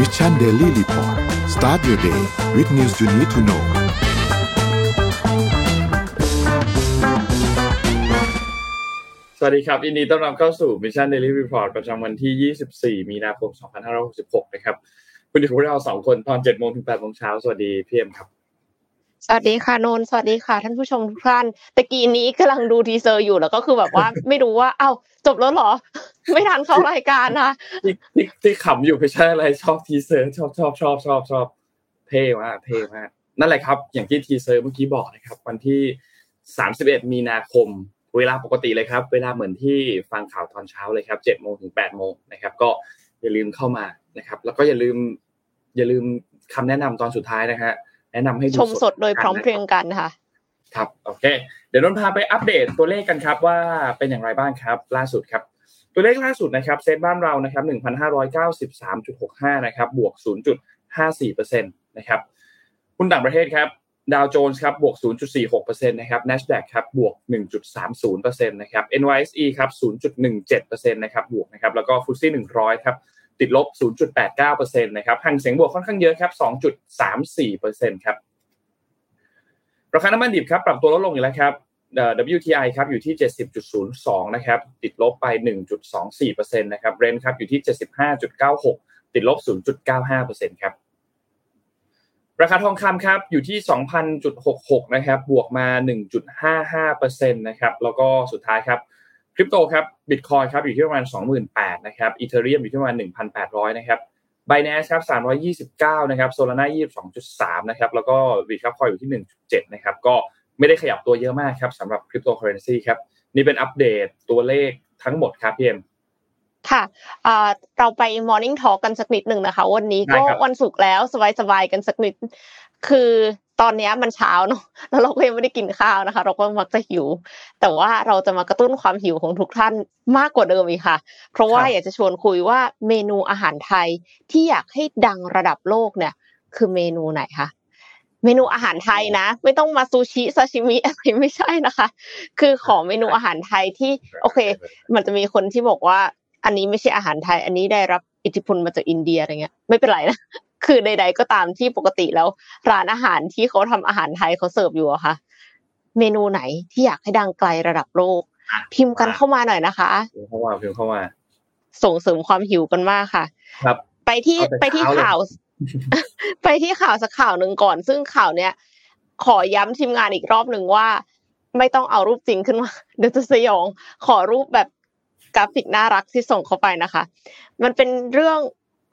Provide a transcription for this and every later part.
Mission Daily Report start your day with news you need to know สวัสดีครับยินดีต้อนรับเข้าสู่ Mission Daily Report ประจำวันที่ 24 มีนาคม 2566 นะครับ คุณอยู่กับเราสองคนตอน7โมงถึง8โมงเช้า สวัสดีพี่เอ็มครับ สวัสดีค่ะนนท์สวัสดีค่ะ ท่านผู้ชมทุกท่านตะกี้นี้กำลังดู teaser อยู่แล้วก็คือแบบว่าไม่รู้ว่าเอ้าจบแล้วเหรอ ไม่ทันเข้ารายการนะทที่ที่ที่ขำอยู่ไม่ใช่อะไรชอบ teaser ชอบชอบชอบชอบชอบเท่มากเท่มากนั่นแหละครับ อย่างที่ teaser เมื่อกี้บอกนะครับ วันที่ 31 มีนาคม เวลาปกติเลยครับ เวลาเหมือนที่ฟังข่าวตอนเช้าเลยครับ7โมงถึง8โมงนะครับ ก็อย่าลืมเข้ามานะครับ แล้วก็อย่าลืม อย่าลืมคำแนะนำตอนสุดท้ายนะฮะ แนะนำให้ดูชมสดโดยพร้อมเพรียงกันค่ะ ครับโอเค เดี๋ยวนนท์พาไปอัปเดตตัวเลขกันครับว่าเป็นอย่างไรบ้างครับ ล่าสุดครับ ตัวเลขล่าสุดนะครับเซตบ้านเรานะครับ1,593.65นะครับบวก0.54%นะครับหุ้นต่างประเทศครับดาวโจนส์ครับบวก 0.46%นะครับ NASDAQ ครับบวก 1.30%นะครับ NYSE ครับ 0.17%นะครับบวกนะครับแล้วก็ฟุตซี่100 ครับ ติดลบ 0.89%นะครับห่างเสียงบวกค่อนข้างเยอะครับ 2.34%ครับราคาน้ำมันดิบครับปรับตัวลดลงอีกแล้วครับ WTI ครับอยู่ที่ 70.02 นะครับ ติดลบไป 1.24%นะครับ Brent ครับอยู่ที่ 75.96 ติดลบ 0.95%ครับราคาทองคำครับอยู่ที่ 2,000.66 นะครับ บวกมา 1.55%นะครับ แล้วก็สุดท้ายครับ คริปโตครับบิตคอยครับอยู่ที่ประมาณ 28,000นะครับอีเทเรียมอยู่ที่ประมาณ 1,800 นะครับ b i n a n c e ครับ329 นะครับโซลาร่า22.3 นะครับ แล้วก็วีครับคอยอยู่ที่ 1.7 นะครับ ก็ไม่ได้ขยับตัวเยอะมากครับสำหรับคริปโตเคอเรนซีครับ นี่เป็นอัปเดตตัวเลขทั้งหมดครับพี่เอ็ม ค่ะเราไป Morning Talk กันสักนิดหนึ่งนะคะ วันนี้ก็วันศุกร์แล้วสบายๆกันสักนิด คือตอนนี้มันเช้าเนาะแล้วเราก็ยังไม่ได้กินข้าวนะคะ เราก็มักจะหิว แต่ว่าเราจะมากระตุ้นความหิวของทุกท่านมากกว่าเดิมอีกค่ะ เพราะว่าอยากจะชวนคุยว่าเมนูอาหารไทยที่อยากให้ดังระดับโลกเนี่ย คือเมนูไหนคะเมนูอาหารไทยนะ ไม่ต้องมาซูชิซาชิมิอะไรไม่ใช่นะคะ คือขอเมนูอาหารไทยที่โอเค มันจะมีคนที่บอกว่า อันนี้ไม่ใช่อาหารไทย อันนี้ได้รับอิทธิพลมาจากอินเดียอะไรเงี้ย ไม่เป็นไรนะคือใด ๆ ก็ตามที่ปกติแล้ว ร้านอาหารที่เขาทำอาหารไทยเขาเสิร์ฟอยู่อะค่ะ เมนูไหนที่อยากให้ดังไกลระดับโลก พิมพ์กันเข้ามาหน่อยนะคะพิมพ์เข้ามาพิมพ์เข้ามาส่งเสริมความหิวกันมากค่ะ ครับ ไปที่ไปที่ข่าว ไปที่ข่าวสักข่าวหนึ่งก่อน ซึ่งข่าวเนี้ยขอย้ำทีมงานอีกรอบหนึ่งว่า ไม่ต้องเอารูปจริงขึ้นมาเดี๋ยวจะสยอง ขอรูปแบบ กราฟิกน่ารักที่ส่งเข้าไปนะคะ มันเป็นเรื่อง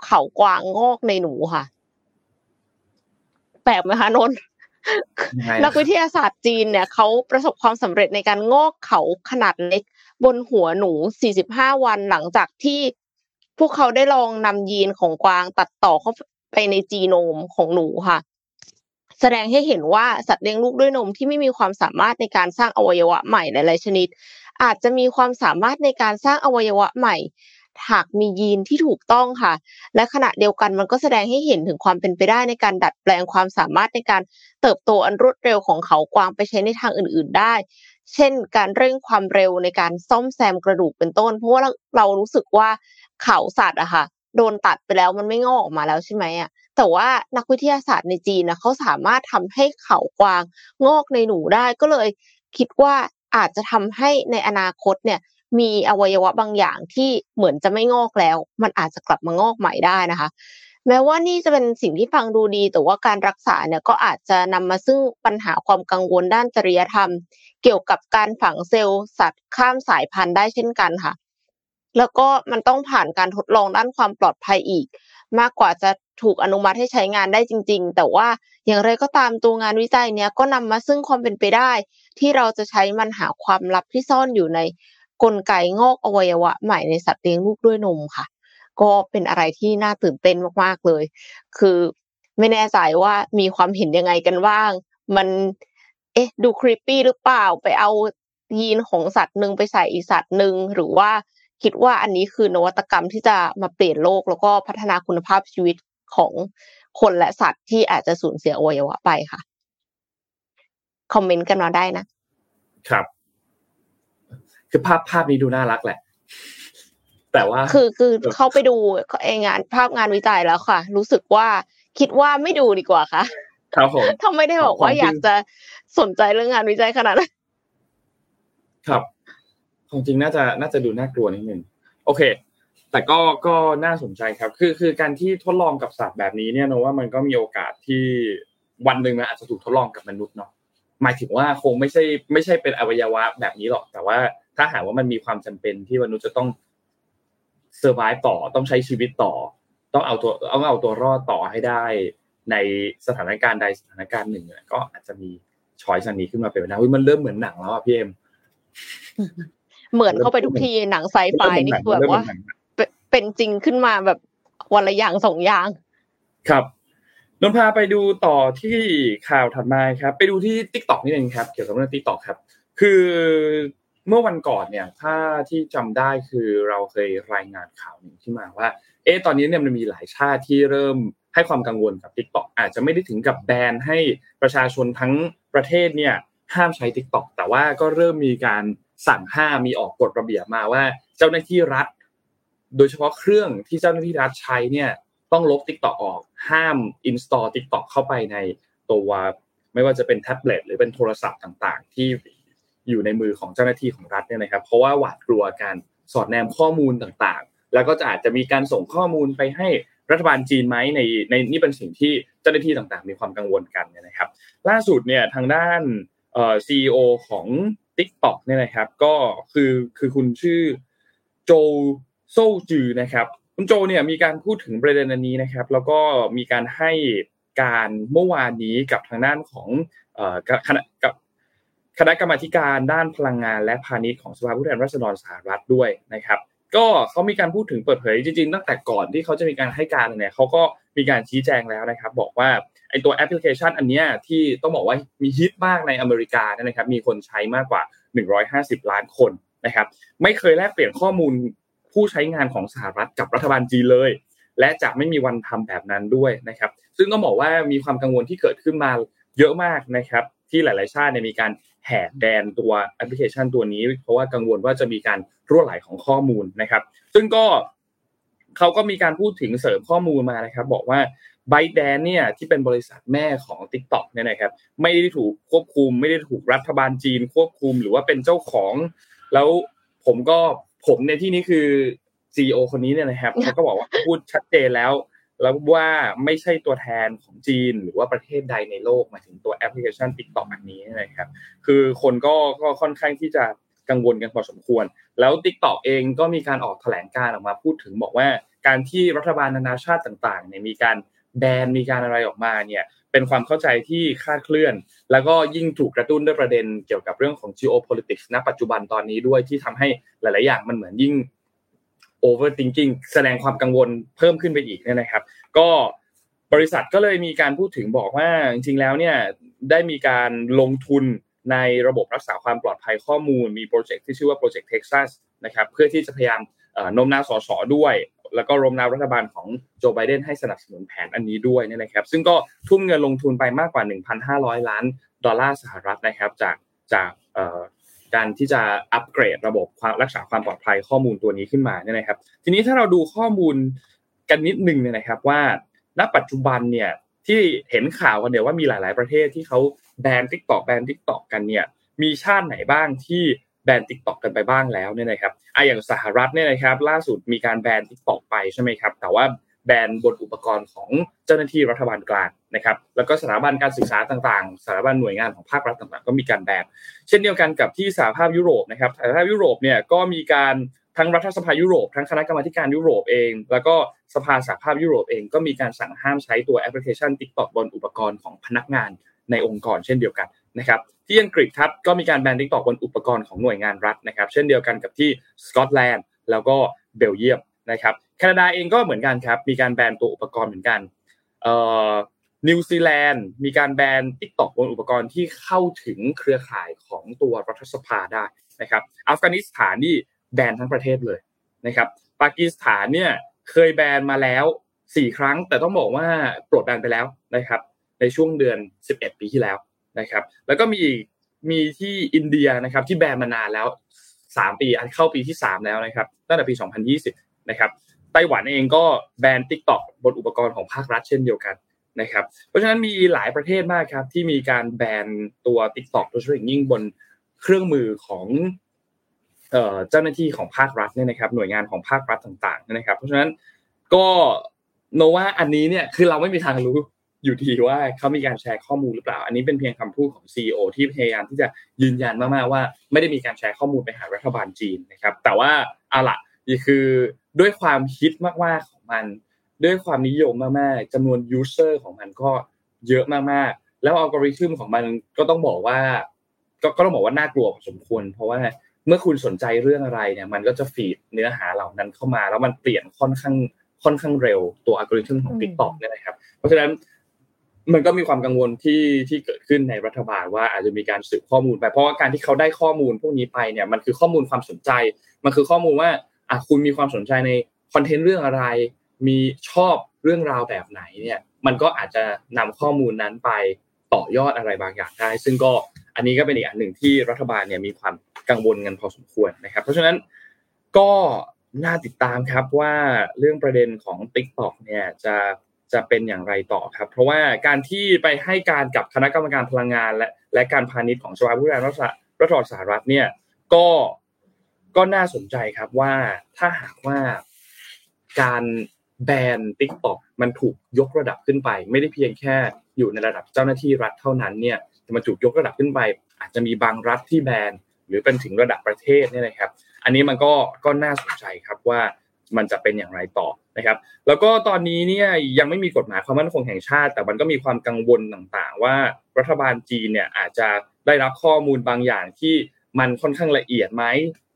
เขากวางงอกในหนูค่ะ แปลกไหมคะนนท์นักวิทยาศาสตร์จีนเนี่ยเขาประสบความสำเร็จในการงอกเขาขนาดเล็ก บนหัวหนู 45 วันหลังจากที่พวกเขาได้ลองนำยีนของกวางตัดต่อเข้าไปในจีโนมของหนูค่ะ แสดงให้เห็นว่าสัตว์เลี้ยงลูกด้วยนมที่ไม่มีความสามารถในการสร้างอวัยวะใหม่หลายๆชนิด อาจจะมีความสามารถในการสร้างอวัยวะใหม่หากมียีนที่ถูกต้องค่ะ และขณะเดียวกันมันก็แสดงให้เห็นถึงความเป็นไปได้ในการดัดแปลงความสามารถในการเติบโตอันรวดเร็วของเขากวางไปใช้ในทางอื่น ๆได้ เช่น การเร่งความเร็วในการซ่อมแซมกระดูกเป็นต้น เพราะว่าเรารู้สึกว่าเขาสัตว์อะค่ะ โดนตัดไปแล้วมันไม่งอกออกมาแล้วใช่ไหมอะแต่ว่านักวิทยาศาสตร์ในจีนนะเขาสามารถทำให้เขากวางงอกในหนูได้ก็เลยคิดว่า อาจจะทำให้ในอนาคตเนี่ยมีอวัยวะบางอย่างที่เหมือนจะไม่งอกแล้ว มันอาจจะกลับมางอกใหม่ได้นะคะ แม้ว่านี่จะเป็นสิ่งที่ฟังดูดี แต่ว่าการรักษาเนี่ยก็อาจจะนำมาซึ่งปัญหาความกังวลด้านจริยธรรม เกี่ยวกับการฝังเซลล์สัตว์ข้ามสายพันธุ์ได้เช่นกันค่ะ แล้วก็มันต้องผ่านการทดลองด้านความปลอดภัยอีก มากกว่าจะ ถูกอนุมัติให้ใช้งานได้จริง ๆ แต่ว่าอย่างไรก็ตามตัวงานวิจัยเนี้ยก็นำมาซึ่งความเป็นไปได้ ที่เราจะใช้มันหาความลับที่ซ่อนอยู่ในกลไกงอกอวัยวะใหม่ในสัตว์เลี้ยงลูกด้วยนมค่ะ ก็เป็นอะไรที่น่าตื่นเต้นมากๆเลย คือไม่แน่ใจว่ามีความเห็นยังไงกันบ้าง มัน เอ๊ะ ดูครีปปี้หรือเปล่าไปเอายีนของสัตว์หนึ่งไปใส่อีสัตว์หนึ่งหรือว่าคิดว่าอันนี้คือนวัตกรรมที่จะมาเปลี่ยนโลกแล้วก็พัฒนาคุณภาพชีวิต ของคนและสัตว์ที่อาจจะสูญเสียอวัยวะไปค่ะ คอมเมนต์กันมาได้นะ ครับ คือภาพภาพนี้ดูน่ารักแหละ แต่ว่า คือคือเข้าไปดูเองงานภาพงานวิจัยแล้วค่ะ รู้สึกว่าคิดว่าไม่ดูดีกว่าค่ะครับผมถ้าไม่ได้บอกว่าอยากจะสนใจเรื่องงานวิจัยขนาดนั้นครับของจริงน่าจะน่าจะดูน่ากลัวนิดนึงโอเค แต่ก็ก็น่าสนใจครับ คือคือการที่ทดลองกับสัตว์แบบนี้เนี่ยนะว่ามันก็มีโอกาสที่วันหนึ่งมันอาจจะถูกทดลองกับมนุษย์เนาะหมายถึงว่าคงไม่ใช่ไม่ใช่เป็นอวัยวะแบบนี้หรอก แต่ว่าถ้าหากว่ามันมีความจำเป็นที่มนุษย์จะต้อง survive ต่อต้องใช้ชีวิตต่อ ต้องเอาตัวต้องเอาตัวรอดต่อให้ได้ในสถานการณ์ใดสถานการณ์หนึ่งก็อาจจะมี choice อันนี้ขึ้นมาเป็นไปได้มันเริ่มเหมือนหนังแล้วอะพี่เอ็มเหมือนเข้าไปทุกทีหนังไซไฟนี่คือแบบว่า เป็นจริงขึ้นมาแบบวันละอย่างสองอย่าง ครับนนท์พาไปดูต่อที่ข่าวถัดมาครับ ไปดูที่ TikTok นี่เองครับ เกี่ยวกับเรื่อง TikTok ครับ คือเมื่อวันก่อนเนี่ย ถ้าที่จำได้คือเราเคยรายงานข่าวหนึ่งที่มาว่า เอ๊ะตอนนี้เนี่ยมันมีหลายชาติที่เริ่มให้ความกังวลกับ Tik t o อกอาจจะไม่ได้ถึงกับแบนให้ประชาชนทั้งประเทศเนี่ยห้ามใช้ Tik t o อกแต่ว่าก็เริ่มมีการสั่งห้ามมีออกกฎระเบียบมาว่า เจ้าหน้าที่รัฐ โดยเฉพาะเครื่องที่เจ้าหน้าที่รัฐใช้เนี่ยต้องลบ Tik t o อกออกห้าม install Tik t o อกเข้าไปในตัวไม่ว่าจะเป็นแท็บเล็ตหรือเป็นโทรศัพท์ต่างๆ ที่อยู่ในมือของเจ้าหน้าที่ของรัฐเนี่ยนะครับ เพราะว่าหวาดกลัวการสอดแนมข้อมูลต่างๆ แล้วก็จะอาจจะมีการส่งข้อมูลไปให้รัฐบาลจีนไหมในในนี่เป็นสิ่งที่เจ้าหน้าที่ต่างๆ มีความกังวลกันนะครับ ล่าสุดเนี่ยทางด้านเอ่อซีอของ TikTok เนี่ยนะครับ ก็คือคือคุณชื่อโจ โซจือนะครับคุณโจเนี่ยมีการพูดถึงประเด็นนี้นะครับ แล้วก็มีการให้การเมื่อวานนี้กับทางด้านของคณะกับคณะกรรมาการด้านพลังงานและพาณิชย์ของสภาผู้แทนราษฎรสหรัฐด้วยนะครับ ก็เขามีการพูดถึงเปิดเผยจริงๆตั้งแต่ก่อนที่เขาจะมีการให้การเนี่ยเขาก็มีการชี้แจงแล้วนะครับ บอกว่าไอตัวแอปพลิเคชันอันนี้ที่ต้องบอกว่ามีฮิตมากในอเมริกานะครับ มีคนใช้มากกว่า 150 ล้านคนนะครับ ไม่เคยแลกเปลี่ยนข้อมูล ผู้ใช้งานของสหรัฐกับรัฐบาลจีนเลย และจะไม่มีวันทำแบบนั้นด้วยนะครับ ซึ่งก็บอกว่ามีความกังวลที่เกิดขึ้นมาเยอะมากนะครับ ที่หลาย ๆ ชาติเนี่ยมีการแหกแดนตัวแอปพลิเคชันตัวนี้ เพราะว่ากังวลว่าจะมีการรั่วไหลของข้อมูลนะครับ ซึ่งก็เขาก็มีการพูดถึงเสริมข้อมูลมานะครับ บอกว่าไบแดนเนี่ยที่เป็นบริษัทแม่ของ Tik t o อกเนี่ยนะครับไม่ได้ถูกควบคุม ไม่ได้ถูกรัฐบาลจีนควบคุมหรือว่าเป็นเจ้าของ แล้วผมก็ ผมในที่นี้คือซีอคนนี้เนี่ยนะครับเขาก็บอกว่าพูดชัดเจนแล้ว แล้วว่าไม่ใช่ตัวแทนของจีนหรือว่าประเทศใดในโลกมาถึงตัวแอปพลิเคชัน TikTok อันนี้นะครับ คือคนก็ก็ค่อนข้างที่จะกังวลกันพอสมควร แล้ว TikTok เองก็มีการออกแถลงการออกมาพูดถึงบอกว่า การที่รัฐบาลนานาชาติต่างๆเนี่ยมีการแบนมีการอะไรออกมาเนี่ย เป็นความเข้าใจที่คาดเคลื่อน แล้วก็ยิ่งถูกกระตุ้นด้วยประเด็นเกี่ยวกับเรื่องของ geopolitics ณ ปัจจุบันตอนนี้ด้วยที่ทำให้หลาย ๆ อย่างมันเหมือนยิ่ง overthinking แสดงความกังวลเพิ่มขึ้นไปอีกเนี่ยนะครับ ก็บริษัทก็เลยมีการพูดถึงบอกว่าจริง ๆ แล้วเนี่ยได้มีการลงทุนในระบบรักษาความปลอดภัยข้อมูล มี project ที่ชื่อว่า Project Texas นะครับเพื่อที่จะพยายาม โน้มน้าว ส.ส. ด้วย แล้วก็โน้มน้าวรัฐบาลของโจไบเดนให้สนับสนุนแผนอันนี้ด้วยนี่นะครับ ซึ่งก็ทุ่มเงินลงทุนไปมากกว่า 1,500 ล้านดอลลาร์สหรัฐนะครับ จากจากการที่จะอัปเกรดระบบความรักษาความปลอดภัยข้อมูลตัวนี้ขึ้นมาเนี่ยนะครับ ทีนี้ถ้าเราดูข้อมูลกันนิดนึงเนี่ยนะครับว่า ณปัจจุบันเนี่ยที่เห็นข่าวกันเนี่ยว่ามีหลาย ๆประเทศที่เขาแบน TikTok แบน TikTok กันเนี่ยมีชาติไหนบ้างที่ แบน TikTok กันไปบ้างแล้วเนี่ยนะครับไออย่างสหรัฐเนี่ยนะครับ ล่าสุดมีการแบน TikTok ไปใช่ไหมครับ แต่ว่าแบนบนอุปกรณ์ของเจ้าหน้าที่รัฐบาลกลางนะครับ แล้วก็สถาบันการศึกษาต่างๆ สถาบันหน่วยงานของภาครัฐต่างๆ ก็มีการแบน เช่นเดียวกันกับที่สหภาพยุโรปนะครับ สหภาพยุโรปเนี่ยก็มีการทั้งรัฐสภายุโรป ทั้งคณะกรรมาธิการยุโรปเอง แล้วก็สภาสหภาพยุโรปเองก็มีการสั่งห้ามใช้ตัวแอปพลิเคชัน TikTok บนอุปกรณ์ของพนักงานในองค์กรเช่นเดียวกัน นะครับที่อังกฤษครับก็มีการแบน TikTok บนอุปกรณ์ของหน่วยงานรัฐนะครับเช่นเดียวกันกับที่สกอตแลนด์แล้วก็เบลเยียมนะครับแคนาดาเองก็เหมือนกันครับมีการแบนตัวอุปกรณ์เหมือนกันเอ่อนิวซีแลนด์มีการแบน TikTok บนอุปกรณ์ที่เข้าถึงเครือข่ายของตัวรัฐสภาได้นะครับอัฟกานิสถานนี่แบนทั้งประเทศเลยนะครับปากีสถานเนี่ยเคยแบนมาแล้วสี่ครั้งแต่ต้องบอกว่าปลดแบนไปแล้วนะครับในช่วงเดือน 11 ปีที่แล้ว นะครับ แล้วก็มีมีที่อินเดียนะครับที่แบนมานานแล้ว 3 ปีอันเข้าปีที่ 3 แล้วนะครับตั้งแต่ปี 2020 นะครับไต้หวันเองก็แบน TikTok บนอุปกรณ์ของภาครัฐเช่นเดียวกันนะครับเพราะฉะนั้นมีหลายประเทศมากครับที่มีการแบนตัว TikTok โดยเฉพาะยิ่งบนเครื่องมือของเจ้าหน้าที่ของภาครัฐเนี่ยนะครับหน่วยงานของภาครัฐต่างๆนะครับ เพราะฉะนั้นก็โนว่าอันนี้เนี่ยคือเราไม่มีทางรู้ อยู่ดีว่าเขามีการแชร์ข้อมูลหรือเปล่า อันนี้เป็นเพียงคำพูดของ CEO ที่พยายามที่จะยืนยันมากๆว่า ไม่ได้มีการแชร์ข้อมูลไปหารัฐบาลจีนนะครับ แต่ว่าอะละนี่คือด้วยความฮิตมากๆของมัน ด้วยความนิยมมากๆจำนวน user ของมันก็เยอะมากๆ แล้วอัลกอริทึมของมันก็ต้องบอกว่าก็ก็ต้องบอกว่าน่ากลัวพอสมควร เพราะว่าเมื่อคุณสนใจเรื่องอะไรเนี่ย มันก็จะ feed เนื้อหาเหล่านั้นเข้ามา แล้วมันเปลี่ยนค่อนข้างค่อนข้างเร็วตัวอัลกอริทึมของ TikTok เนี่ยนะครับ เพราะฉะนั้น มันก็มีความกังวลที่ที่เกิดขึ้นในรัฐบาลว่าอาจจะมีการสืบข้อมูลไปเพราะว่าการที่เขาได้ข้อมูลพวกนี้ไปเนี่ยมันคือข้อมูลความสนใจ มันคือข้อมูลว่าอะคุณมีความสนใจในคอนเทนต์เรื่องอะไร มีชอบเรื่องราวแบบไหนเนี่ย มันก็อาจจะนำข้อมูลนั้นไปต่อยอดอะไรบางอย่างได้ ซึ่งก็อันนี้ก็เป็นอีกอันหนึ่งที่รัฐบาลเนี่ยมีความกังวลกันพอสมควรนะครับ เพราะฉะนั้นก็น่าติดตามครับว่าเรื่องประเด็นของ Tik t o อกเนี่ยจะ จะเป็นอย่างไรต่อครับ เพราะว่าการที่ไปให้การกับคณะกรรมการพลังงาน และและการพาณิชย์ของสภาผู้แทนรัฐรัฐสหรัฐเนี่ย ก็ก็น่าสนใจครับว่าถ้าหากว่าการแบนติ๊กต็อกมันถูกยกระดับขึ้นไป ไม่ได้เพียงแค่อยู่ในระดับเจ้าหน้าที่รัฐเท่านั้นเนี่ยมันถูกยกระดับขึ้นไป อาจจะมีบางรัฐที่แบนหรือเป็นถึงระดับประเทศเนี่ยนะครับ อันนี้มันก็ก็น่าสนใจครับว่า มันจะเป็นอย่างไรต่อนะครับ แล้วก็ตอนนี้เนี่ยยังไม่มีกฎหมายความมั่นคงแห่งชาติ แต่มันก็มีความกังวลต่างๆ ว่ารัฐบาลจีนเนี่ยอาจจะได้รับข้อมูลบางอย่างที่มันค่อนข้างละเอียดไหม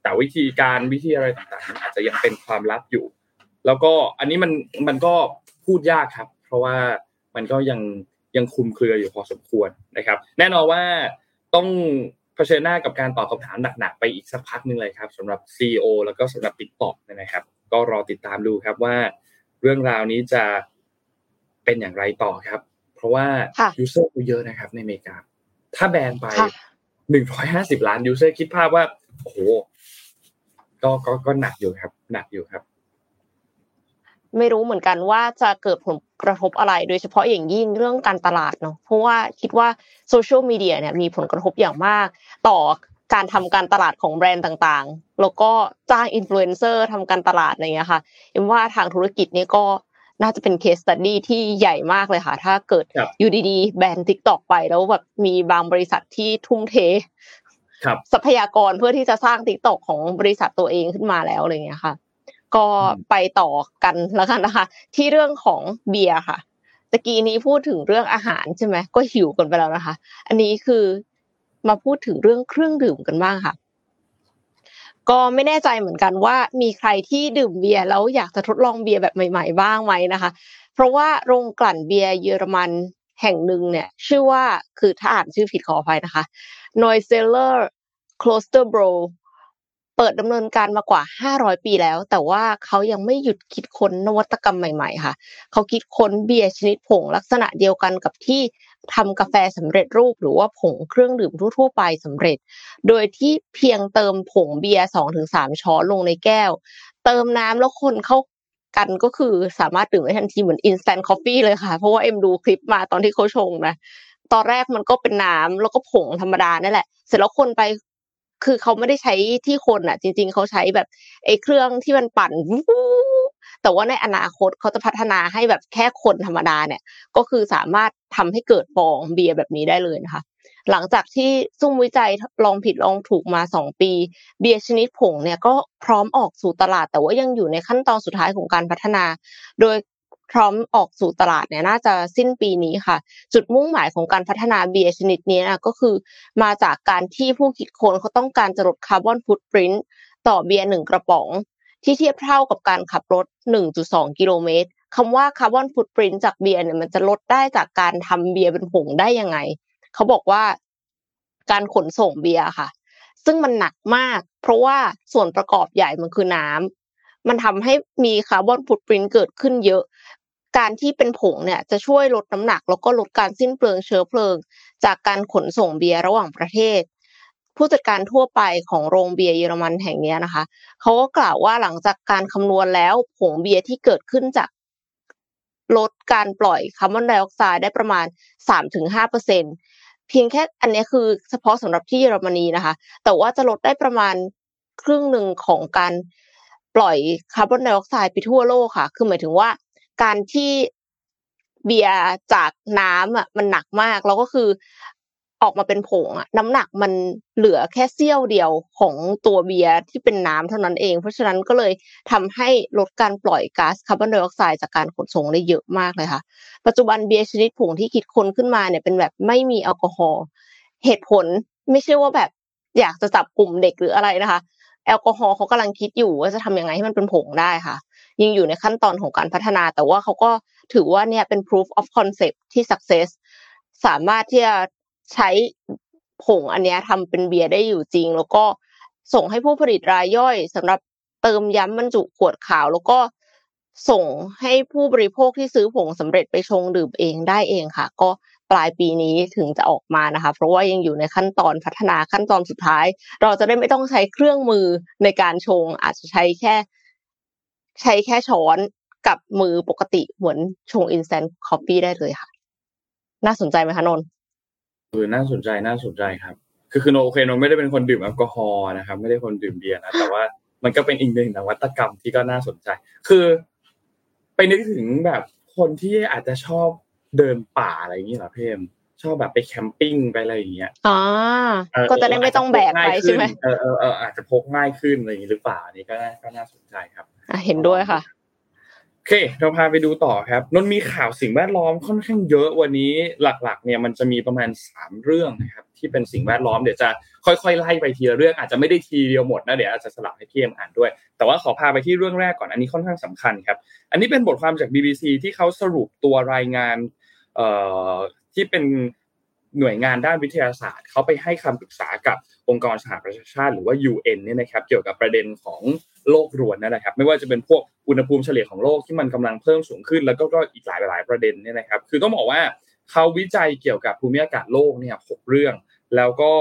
แต่วิธีการวิธีอะไรต่างๆ อาจจะยังเป็นความลับอยู่ แล้วก็อันนี้มันมันก็พูดยากครับ เพราะว่ามันก็ยังยังคุมเครืออยู่พอสมควรนะครับ แน่นอนว่าต้อง เผชิญหน้ากับการตอบคำถามหนักๆไปอีกสักพักหนึ่งเลยครับสำหรับ CEO แล้วก็สำหรับ t ิ k t o k นะครับ ก็รอติดตามดูครับว่า เรื่องราวนี้จะเป็นอย่างไรต่อครับ เพราะว่า user เยอะนะครับในอเมริกา ถ้าแบนไปหนึ่งร้อยห้าสิบล้าน user คิดภาพว่าโอ้โหก็ก็ก็หนักอยู่ครับ หนักอยู่ครับ ไม่รู้เหมือนกันว่าจะเกิดผลกระทบอะไร โดยเฉพาะอย่างยิ่งเรื่องการตลาดเนาะเพราะว่าคิดว่าโซเชียลมีเดียเนี่ยมีผลกระทบอย่างมาก ต่อการทำการตลาดของแบรนด์ต่างๆ แล้วก็จ้างอินฟลูเอนเซอร์ทำการตลาดอะไรเงี้ยค่ะเอ็มว่าทางธุรกิจนี้ก็น่าจะเป็น case study ที่ใหญ่มากเลยค่ะ ถ้าเกิดอยู่ดีๆ แบน TikTok ไปแล้วแบบมีบางบริษัทที่ทุ่มเททรัพยากรเพื่อที่จะสร้าง TikTok ของบริษัทตัวเองขึ้นมาแล้วอะไรเงี้ยค่ะ ก็ไปต่อกันแล้วกันนะคะ ที่เรื่องของเบียร์ค่ะตะกี้นี้พูดถึงเรื่องอาหารใช่ไหมก็หิวกันไปแล้วนะคะ อันนี้คือมาพูดถึงเรื่องเครื่องดื่มกันบ้างค่ะ ก็ไม่แน่ใจเหมือนกันว่ามีใครที่ดื่มเบียร์แล้วอยากจะทดลองเบียร์แบบใหม่ ๆ บ้างไหมนะคะ เพราะว่าโรงกลั่นเบียร์เยอรมันแห่งหนึ่งเนี่ย ชื่อว่าคือถ้าอ่านชื่อผิดขออภัยนะคะ n o i s e l e r Klosterbro เปิดดำเนินการมากว่า 500 ปีแล้ว แต่ว่าเขายังไม่หยุดคิดค้นนวัตกรรมใหม่ๆ ค่ะ เขาคิดค้นเบียร์ชนิดผงลักษณะเดียวกันกับที่ทำกาแฟสำเร็จรูปหรือว่าผงเครื่องดื่มทั่วๆไปสำเร็จ โดยที่เพียงเติมผงเบียร์สองถึงสามช้อนลงในแก้ว เติมน้ำแล้วคนเข้ากันก็คือสามารถดื่มได้ทันทีเหมือน instant coffee เลยค่ะ เพราะว่าเอ็มดูคลิปมาตอนที่เขาชงนะตอนแรกมันก็เป็นน้ำแล้วก็ผงธรรมดานั่แหละ เสร็จแล้วคนไป คือเขาไม่ได้ใช้ที่คนอะ จริง ๆเขาใช้แบบไอ้เครื่องที่มันปั่นแต่ว่าในอนาคตเขาจะพัฒนาให้แบบแค่คนธรรมดาเนี่ย ก็คือสามารถทำให้เกิดฟองเบียร์แบบนี้ได้เลยนะคะหลังจากที่ซุ่มวิจัยลองผิดลองถูกมาสองปี เบียร์ชนิดผงเนี่ยก็พร้อมออกสู่ตลาด แต่ว่ายังอยู่ในขั้นตอนสุดท้ายของการพัฒนา โดย พร้อมออกสู่ตลาดเนี่ยน่าจะสิ้นปีนี้ค่ะ จุดมุ่งหมายของการพัฒนาเบียร์ชนิดนี้นะก็คือ มาจากการที่ผู้คิดค้นเขาต้องการจะลดคาร์บอนฟุตปรินต์ต่อเบียร์หนึ่งกระป๋อง ที่เทียบเท่ากับการขับรถ 1.2 กิโลเมตรคำว่าคาร์บอนฟุตปรินต์จากเบียร์เนี่ยมันจะลดได้จากการทำเบียร์เป็นผงได้ยังไง เขาบอกว่าการขนส่งเบียร์ค่ะ ซึ่งมันหนักมาก เพราะว่าส่วนประกอบใหญ่มันคือน้ำมันทำให้มีคาร์บอนฟุตปรินต์เกิดขึ้นเยอะ การที่เป็นผงเนี่ยจะช่วยลดน้ำหนัก แล้วก็ลดการสิ้นเปลืองเชื้อเพลิง จากการขนส่งเบียร์ระหว่างประเทศ ผู้จัดการทั่วไปของโรงเบียร์เยอรมันแห่งนี้นะคะเขาก็กล่าวว่าหลังจากการคำนวณแล้วผงเบียร์ที่เกิดขึ้นจากลดการปล่อยคาร์บอนไดออกไซด์ได้ประมาณ 3-5 เปอร์เซ็นต์เพียงแค่อันนี้คือเฉพาะสำหรับที่เยอรมนีนะคะ แต่ว่าจะลดได้ประมาณครึ่งหนึ่งของการปล่อยคาร์บอนไดออกไซด์ไปทั่วโลกค่ะ คือหมายถึงว่า การที่เบียร์จากน้ำอะมันหนักมากแล้วก็คือออกมาเป็นผงอะน้ำหนักมันเหลือแค่เสี้ยวเดียวของตัวเบียร์ที่เป็นน้ำเท่านั้นเอง เพราะฉะนั้นก็เลยทำให้ลดการปล่อยก๊าซคาร์บอนไดออกไซด์จากการขนส่งได้เยอะมากเลยค่ะ ปัจจุบันเบียร์ชนิดผงที่คิดค้นขึ้นมาเนี่ยเป็นแบบไม่มีแอลกอฮอล์เหตุผลไม่ใช่ว่าแบบอยากจะจับกลุ่มเด็กหรืออะไรนะคะ แอลกอฮอล์เขากำลังคิดอยู่ว่าจะทำยังไงให้มันเป็นผงได้ค่ะ ยังอยู่ในขั้นตอนของการพัฒนา แต่ว่าเขาก็ถือว่าเนี่ยเป็น proof of concept ที่ success สามารถที่จะใช้ผงอันนี้ทำเป็นเบียร์ได้อยู่จริง แล้วก็ส่งให้ผู้ผลิตรายย่อยสำหรับเติมน้ำบรรจุขวดขาย แล้วก็ส่งให้ผู้บริโภคที่ซื้อผงสำเร็จไปชงดื่มเองได้เองค่ะ ก็ปลายปีนี้ถึงจะออกมานะคะ เพราะว่ายังอยู่ในขั้นตอนพัฒนาขั้นตอนสุดท้าย เราจะได้ไม่ต้องใช้เครื่องมือในการชง อาจจะใช้แค่ ใช้แค่ช้อนกับมือปกติเหมือนชง instant coffee ได้เลยค่ะ น่าสนใจไหมคะนนท์เออน่าสนใจน่าสนใจครับ คือคือโนโอเคโนไม่ได้เป็นคนดื่มแอลกอฮอล์นะครับ ไม่ได้คนดื่มเบียร์นะแต่ว่ามันก็เป็นอีกหนึ่งนวัตกรรมที่ก็น่าสนใจ คือ ไปนึกถึงแบบคนที่อาจจะชอบเดินป่าอะไรอย่างนี้เหรอเพิ่มชอบแบบไปแคมปิ้งไปอะไรอย่างเงี้ยอ๋อก็จะได้ไม่ต้องแบกไปใช่ไหมเออเออเอออาจจะพกง่ายขึ้นอะไรอย่างนี้หรือเปล่านี่ก็ก็น่าสนใจครับ อะเห็นด้วยค่ะโอเค เราพาไปดูต่อครับนนมีข่าวสิ่งแวดล้อมค่อนข้างเยอะวันนี้หลักๆ เนี่ยมันจะมีประมาณสามเรื่องนะครับ ที่เป็นสิ่งแวดล้อมเดี๋ยวจะค่อยๆไล่ไปทีละเรื่องอาจจะไม่ได้ทีเดียวหมดนะเดี๋ยวอาจจะสลับให้พี่เอ็มอ่านด้วย แต่ว่าขอพาไปที่เรื่องแรกก่อนอันนี้ค่อนข้างสำคัญครับ อันนี้เป็นบทความจาก BBC ที่เขาสรุปตัวรายงานเอ่อที่เป็นหน่วยงานด้านวิทยาศาสตร์เขาไปให้คำปรึกษากับ องค์กรสหประชาชาติหรือว่า UN เนี่ยนะครับเกี่ยวกับประเด็นของโลกรวนนั่นแหละครับไม่ว่าจะเป็นพวกอุณหภูมิเฉลี่ยของโลกที่มันกำลังเพิ่มสูงขึ้น แล้วก็ก็อีกหลายหลายประเด็นเนี่ยนะครับคือต้องบอกว่าเขาวิจัยเกี่ยวกับภูมิอากาศโลกเนี่ยหกเรื่อง แล้วก็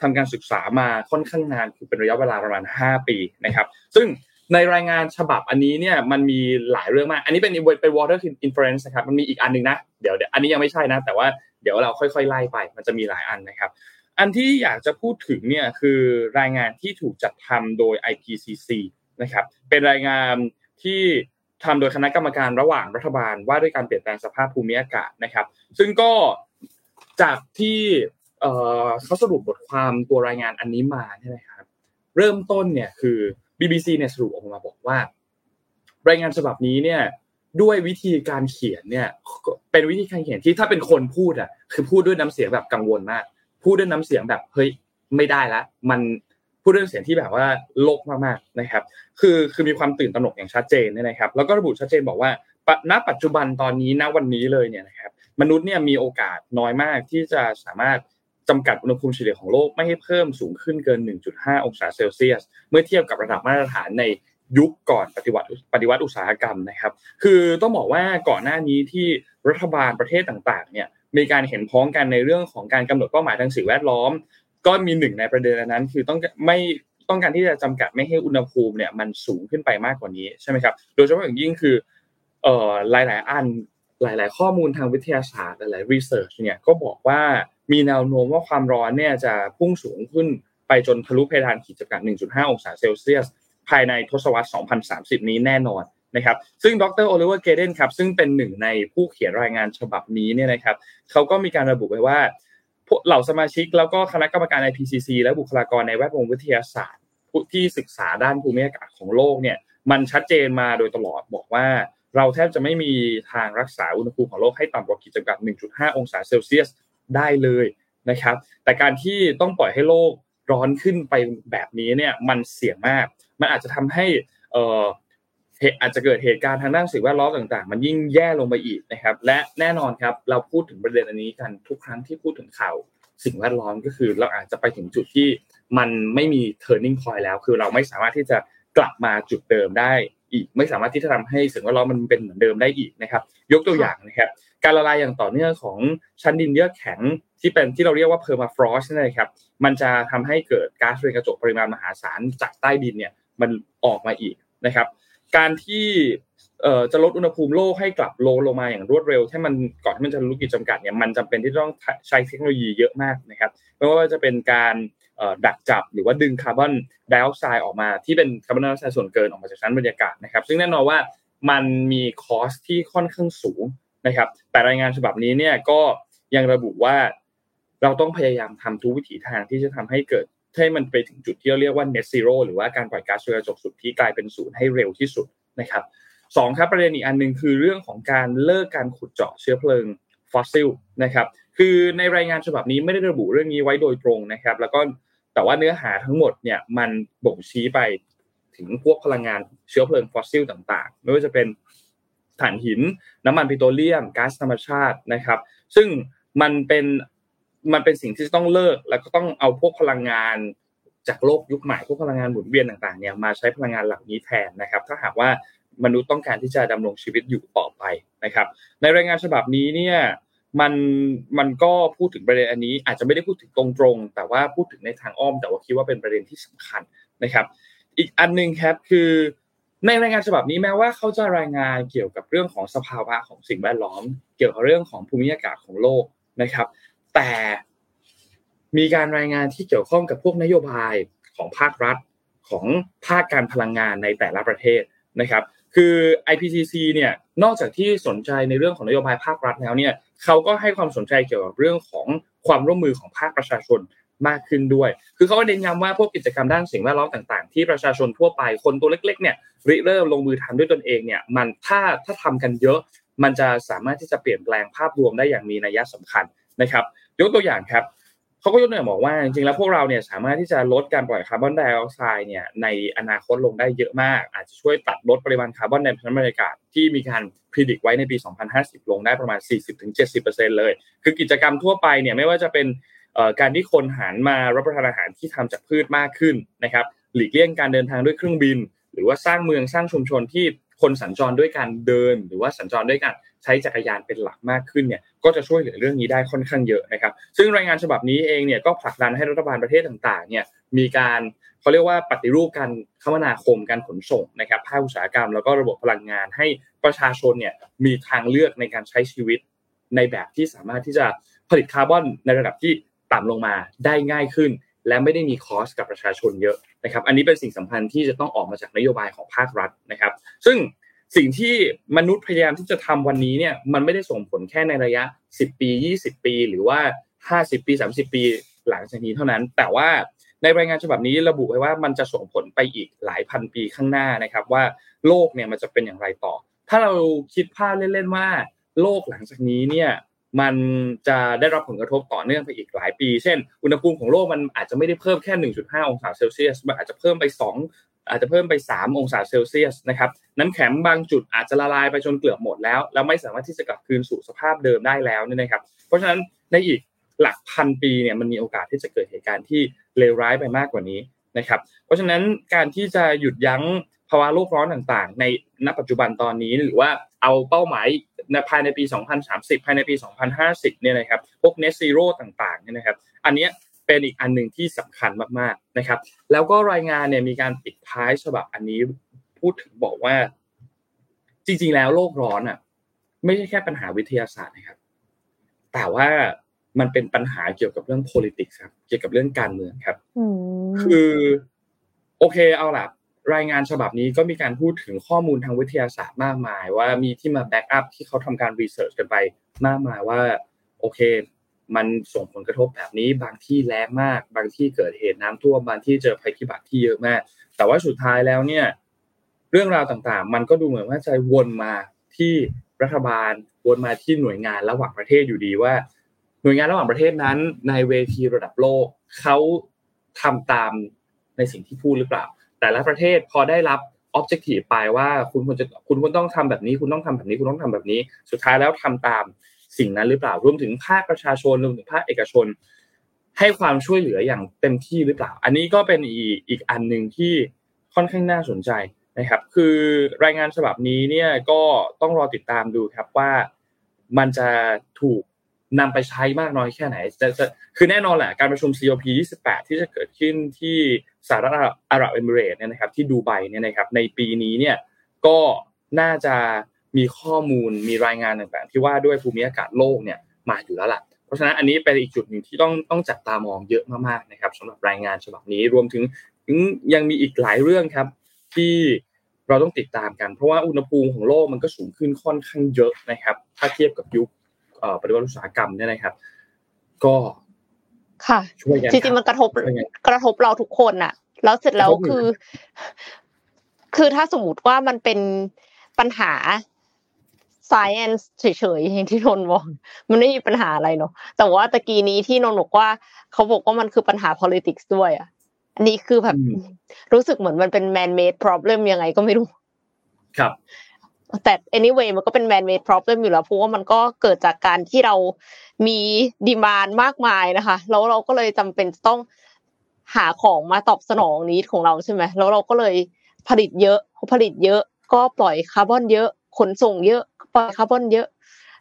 ทำการศึกษามาค่อนข้างนานคือเป็นระยะเวลาประมาณ 5 ปีนะครับซึ่งในรายงานฉบับอันนี้เนี่ยมันมีหลายเรื่องมาก อันนี้เป็นเป็น water inference นะครับมันมีอีกอันนึงนะเดี๋ยวเดี๋ยวอันนี้ยังไม่ใช่นะ แต่ว่าเดี๋ยวเราค่อยๆไล่ไป มันจะมีหลายอันนะครับ อันที่อยากจะพูดถึงเนี่ยคือรายงานที่ถูกจัดทำโดย IPCC นะครับเป็นรายงานที่ทำโดยคณะกรรมการระหว่างรัฐบาลว่าด้วยการเปลี่ยนแปลงสภาพภูมิอากาศนะครับ ซึ่งก็จากที่เขาสรุปบทความตัวรายงานอันนี้มาใช่ไหมครับเริ่มต้นเนี่ยคือ BBC เนี่ยสรุปออกมาบอกว่า รายงานฉบับนี้เนี่ยด้วยวิธีการเขียนเนี่ยเป็นวิธีการเขียนที่ถ้าเป็นคนพูดอะคือพูดด้วยน้ำเสียงแบบกังวลมาก พูดด้วยน้ำเสียงแบบเฮ้ยไม่ได้ละมันพูดด้วยเสียงที่แบบว่าโลกมากๆนะครับ คือคือมีความตื่นตระหนกอย่างชัดเจนเนี่ยนะครับ แล้วก็ระบุชัดเจนบอกว่าณปัจจุบันตอนนี้ณวันนี้เลยเนี่ยนะครับ มนุษย์เนี่ยมีโอกาสน้อยมากที่จะสามารถจำกัดอุณหภูมิเฉลี่ยของโลกไม่ให้เพิ่มสูงขึ้นเกิน 1.5 องศาเซลเซียส เมื่อเทียบกับระดับมาตรฐานในยุคก่อนปฏิวัติปฏิวัติอุตสาหกรรมนะครับ คือต้องบอกว่าก่อนหน้านี้ที่รัฐบาลประเทศต่างๆ เนี่ย มีการเห็นพ้องกันในเรื่องของการกำหนดเป้าหมายทางสิ่งแวดล้อม ก็มีหนึ่งในประเด็นนั้น คือต้องไม่ต้องการที่จะจำกัดไม่ให้อุณหภูมิเนี่ยมันสูงขึ้นไปมากกว่านี้ใช่ไหมครับ โดยเฉพาะอย่างยิ่งคือเอ่อหลาย ๆ อันหลาย ๆ ข้อมูลทางวิทยาศาสตร์หลายๆ research เนี่ยก็บอกว่ามีแนวโน้มว่าความร้อนเนี่ยจะพุ่งสูงขึ้นไปจนทะลุเพดานขีดจำกัด 1.5 องศาเซลเซียส ภายในทศวรรษ 2030 นี้แน่นอน นะครับซึ่งดรโอลิเวอร์เกเดนครับซึ่งเป็นหนึ่งในผู้เขียนรายงานฉบับนี้เนี่ยนะครับเขาก็มีการระบุไว้ว่าเหล่าสมาชิกแล้วก็คณะกรรมการ IPCC และบุคลากรในแวดวงวิทยาศาสตร์ที่ศึกษาด้านภูมิอากาศของโลกเนี่ยมันชัดเจนมาโดยตลอดบอกว่าเราแทบจะไม่มีทางรักษาอุณหภูมิของโลกให้ต่ำกว่าขีดจำกัด1.5 องศาเซลเซียสได้เลยนะครับ แต่การที่ต้องปล่อยให้โลกร้อนขึ้นไปแบบนี้เนี่ยมันเสี่ยงมาก มันอาจจะทำให้ อาจจะเกิดเหตุการณ์ทางด้านสิ่งแวดล้อมต่างๆ มันยิ่งแย่ลงไปอีกนะครับ และแน่นอนครับเราพูดถึงประเด็นอันนี้กันทุกครั้งที่พูดถึงข่าวสิ่งแวดล้อมก็คือ เราอาจจะไปถึงจุดที่มันไม่มี turning point แล้ว คือเราไม่สามารถที่จะกลับมาจุดเดิมได้อีก ไม่สามารถที่จะทำให้สิ่งแวดล้อมมันเป็นเหมือนเดิมได้อีกนะครับ ยกตัวอย่างนะครับ การละลายอย่างต่อเนื่องของชั้นดินเยือกแข็งที่เป็นที่เราเรียกว่า permafrost นะครับ มันจะทำให้เกิดก๊าซเรือนกระจกปริมาณมหาศาลจากใต้ดินเนี่ยมันออกมาอีกนะครับ การที่จะลดอุณหภูมิโลกให้กลับโลลงมาอย่างรวดเร็วให้มันก่อนที่มันจะลุกกิจจำกัดเนี่ยมันจำเป็นที่ต้องใช้เทคโนโลยีเยอะมากนะครับไม่ว่าจะเป็นการดักจับหรือว่าดึงคาร์บอนไดออกไซด์ออกมาที่เป็นคาร์บอนไดออกไซด์ส่วนเกินออกมาจากชั้นบรรยากาศนะครับ ซึ่งแน่นอนว่ามันมีคอสที่ค่อนข้างสูงนะครับ แต่รายงานฉบับนี้เนี่ยก็ยังระบุว่าเราต้องพยายามทำทุกวิถีทางที่จะทำให้เกิด ให้มันไปถึงจุดที่เราเรียกว่า net zero หรือว่าการปล่อยก๊าซเรือนกระจกสุดที่กลายเป็นศูนย์ให้เร็วที่สุดนะครับสองครับประเด็นอีกอันหนึ่งคือเรื่องของการเลิกการขุดเจาะเชื้อเพลิงฟอสซิลนะครับคือในรายงานฉบับนี้ไม่ได้ระบุเรื่องนี้ไว้โดยตรงนะครับ แล้วก็แต่ว่าเนื้อหาทั้งหมดเนี่ยมันบ่งชี้ไปถึงพวกพลังงานเชื้อเพลิงฟอสซิลต่างๆ ไม่ว่าจะเป็นถ่านหิน น้ำมันปิโตรเลียมก๊าซธรรมชาตินะครับ ซึ่งมันเป็น มันเป็นสิ่งที่จะต้องเลิก แล้วก็ต้องเอาพวกพลังงานจากโลกยุคใหม่พวกพลังงานหมุนเวียนต่างๆเนี่ยมาใช้พลังงานเหล่านี้แทนนะครับ ถ้าหากว่ามนุษย์ต้องการที่จะดำรงชีวิตอยู่ต่อไปนะครับ ในรายงานฉบับนี้เนี่ยมันมันก็พูดถึงประเด็นอันนี้ อาจจะไม่ได้พูดถึงตรงๆ แต่ว่าพูดถึงในทางอ้อม แต่ว่าคิดว่าเป็นประเด็นที่สำคัญนะครับ อีกอันนึงครับคือในรายงานฉบับนี้แม้ว่าเขาจะรายงานเกี่ยวกับเรื่องของสภาวะของสิ่งแวดล้อม เกี่ยวกับเรื่องของภูมิอากาศของโลกนะครับ แต่มีการรายงานที่เกี่ยวข้องกับพวกนโยบายของภาครัฐของภาคการพลังงานในแต่ละประเทศนะครับ คือ IPCC เนี่ยนอกจากที่สนใจในเรื่องของนโยบายภาครัฐแล้วเนี่ยเขาก็ให้ความสนใจเกี่ยวกับเรื่องของความร่วมมือของภาคประชาชนมากขึ้นด้วย คือเขาก็เน้นย้ำว่าพวกกิจกรรมด้านสิ่งแวดล้อมต่างๆ ที่ประชาชนทั่วไปคนตัวเล็กๆเนี่ยริเริ่มลงมือทำด้วยตนเองเนี่ยมันถ้าถ้าทำกันเยอะ มันจะสามารถที่จะเปลี่ยนแปลงภาพรวมได้อย่างมีนัยสำคัญนะครับ ยกตัวอย่างครับเขาก็ยกตัวอย่างบอกว่าจริงๆแล้วพวกเราเนี่ยสามารถที่จะลดการปล่อยคาร์บอนไดออกไซด์เนี่ยในอนาคตลงได้เยอะมาก อาจจะช่วยตัดลดปริมาณคาร์บอนในชั้นบรรยากาศที่มีการพิจิตรไว้ในปี 2050 ลงได้ประมาณ 40-70%เลย คือกิจกรรมทั่วไปเนี่ยไม่ว่าจะเป็นการที่คนหันมารับประทานอาหารที่ทำจากพืชมากขึ้นนะครับหลีกเลี่ยงการเดินทางด้วยเครื่องบิน หรือว่าสร้างเมืองสร้างชุมชนที่ คนสัญจรด้วยการเดิน หรือว่าสัญจรด้วยการใช้จักรยานเป็นหลักมากขึ้นเนี่ยก็จะช่วยเหลือเรื่องนี้ได้ค่อนข้างเยอะนะครับ ซึ่งรายงานฉบับนี้เองเนี่ยก็ผลักดันให้รัฐบาลประเทศต่างๆเนี่ยมีการเขาเรียกว่าปฏิรูปการคมนาคมการขนส่งนะครับภาคอุตสาหกรรม แล้วก็ระบบพลังงานให้ประชาชนเนี่ยมีทางเลือกในการใช้ชีวิต ในแบบที่สามารถที่จะผลิตคาร์บอนในระดับที่ต่ำลงมาได้ง่ายขึ้น และไม่ได้มีคอสกับประชาชนเยอะนะครับ อันนี้เป็นสิ่งสำคัญที่จะต้องออกมาจากนโยบายของภาครัฐนะครับ ซึ่งสิ่งที่มนุษย์พยายามที่จะทำวันนี้เนี่ยมันไม่ได้ส่งผลแค่ในระยะ 10 ปี 20 ปี หรือว่า 50 ปี 30 ปีหลังจากนี้เท่านั้น แต่ว่าในรายงานฉบับนี้ระบุไว้ว่ามันจะส่งผลไปอีกหลายพันปีข้างหน้านะครับ ว่าโลกเนี่ยมันจะเป็นอย่างไรต่อ ถ้าเราคิดภาพเล่นๆว่า โลกหลังจากนี้เนี่ย มันจะได้รับผลกระทบต่อเนื่องไปอีกหลายปี เช่น อุณหภูมิของโลกมันอาจจะไม่ได้เพิ่มแค่ 1.5 องศาเซลเซียส มันอาจจะเพิ่มไป 2 อาจจะเพิ่มไป 3 องศาเซลเซียสนะครับ น้ำแข็งบางจุดอาจจะละลายไปจนเกือบหมดแล้ว แล้วไม่สามารถที่จะกลับคืนสู่สภาพเดิมได้แล้วนี่นะครับ เพราะฉะนั้นในอีกหลักพันปีเนี่ยมันมีโอกาสที่จะเกิดเหตุการณ์ที่เลวร้ายไปมากกว่านี้นะครับ เพราะฉะนั้นการที่จะหยุดยั้งาวะโลกร้อนต่างๆ ในณปัจจุบันตอนนี้หรือว่าเอาเป้าหมายภายในปี 2030 ภายในปี 2050 เนี่ยนะครับ พวก net zero ต่างๆ เนี่ยนะครับ อันนี้เป็นอีกอันหนึ่งที่สำคัญมากๆ นะครับ แล้วก็รายงานเนี่ยมีการปิดท้ายฉบับอันนี้พูดถึงบอกว่า จริงๆ แล้วโลกร้อนอะ ไม่ใช่แค่ปัญหาวิทยาศาสตร์นะครับ แต่ว่ามันเป็นปัญหาเกี่ยวกับเรื่อง politics ครับ เกี่ยวกับเรื่องการเมืองครับ คือ โอเคเอาล่ะ รายงานฉบับนี้ก็มีการพูดถึงข้อมูลทางวิทยาศาสตร์มากมาย ว่ามีที่มา backup ที่เขาทำการ research กันไปมากมายว่าโอเค มันส่งผลกระทบแบบนี้ บางที่แรงมาก บางที่เกิดเหตุน้ำท่วมบางที่เจอภัยพิบัติที่เยอะมาก แต่ว่าสุดท้ายแล้วเนี่ยเรื่องราวต่างๆ มันก็ดูเหมือนว่าจะวนมาที่รัฐบาลวนมาที่หน่วยงานระหว่างประเทศอยู่ดีว่า หน่วยงานระหว่างประเทศนั้น ในเวทีระดับโลกเขาทำตามในสิ่งที่พูดหรือเปล่า แต่ละประเทศพอได้รับออบเจกตีไปว่าคุณควรจะคุณควรต้องทำแบบนี้ คุณต้องทำแบบนี้ คุณต้องทำแบบนี้ สุดท้ายแล้วทำตามสิ่งนั้นหรือเปล่ารวมถึงภาคประชาชนรวมถึงภาคเอกชน ให้ความช่วยเหลืออย่างเต็มที่หรือเปล่า อันนี้ก็เป็นอีกอีกอันหนึ่งที่ค่อนข้างน่าสนใจนะครับ คือรายงานฉบับนี้เนี่ยก็ต้องรอติดตามดูครับว่ามันจะถูกนำไปใช้มากน้อยแค่ไหนจะจะคือแน่นอนแหละการประชุม COP 28 ที่จะเกิดขึ้นที่ สหรัฐอาหรับเอมิเรตเนี่ยนะครับที่ดูไบเนี่ยนะครับในปีนี้เนี่ยก็น่าจะมีข้อมูลมีรายงานต่างๆ ที่ว่าด้วยภูมิอากาศโลกเนี่ยมาอยู่แล้วล่ะเพราะฉะนั้นอันนี้เป็นอีกจุดหนึ่งที่ต้องต้องจับตามองเยอะมากๆนะครับสำหรับรายงานฉบับนี้รวมถึงยังมีอีกหลายเรื่องครับ ที่เราต้องติดตามกันเพราะว่าอุณหภูมิของโลกมันก็สูงขึ้นค่อนข้างเยอะนะครับ ถ้าเทียบกับยุคปฏิวัติอุตสาหกรรมเนี่ยนะครับ ก็ ค่ะช่วยกันจริงๆมันกระทบกระทบเราทุกคนน่ะแล้วเสร็จแล้วคือ คือถ้าสมมติว่ามันเป็นปัญหา science เฉยๆอย่างที่นนบอกมันไม่มีปัญหาอะไรเนาะแต่ว่าตะกี้นี้ที่นนบอกว่า เขาบอกว่ามันคือปัญหา politics ด้วยอะอันนี้คือแบบรู้สึกเหมือนมันเป็น man made problem ยังไงก็ไม่รู้ ครับ แต่ anyway มันก็เป็น man made problem อยู่แล้วเพราะว่ามันก็เกิดจากการที่เรามีดีมานมากมายนะคะ แล้วเราก็เลยจำเป็นต้องหาของมาตอบสนองนี้ของเราใช่ไหมแล้วเราก็เลยผลิตเยอะผลิตเยอะ ก็ปล่อยคาร์บอนเยอะขนส่งเยอะปล่อยคาร์บอนเยอะ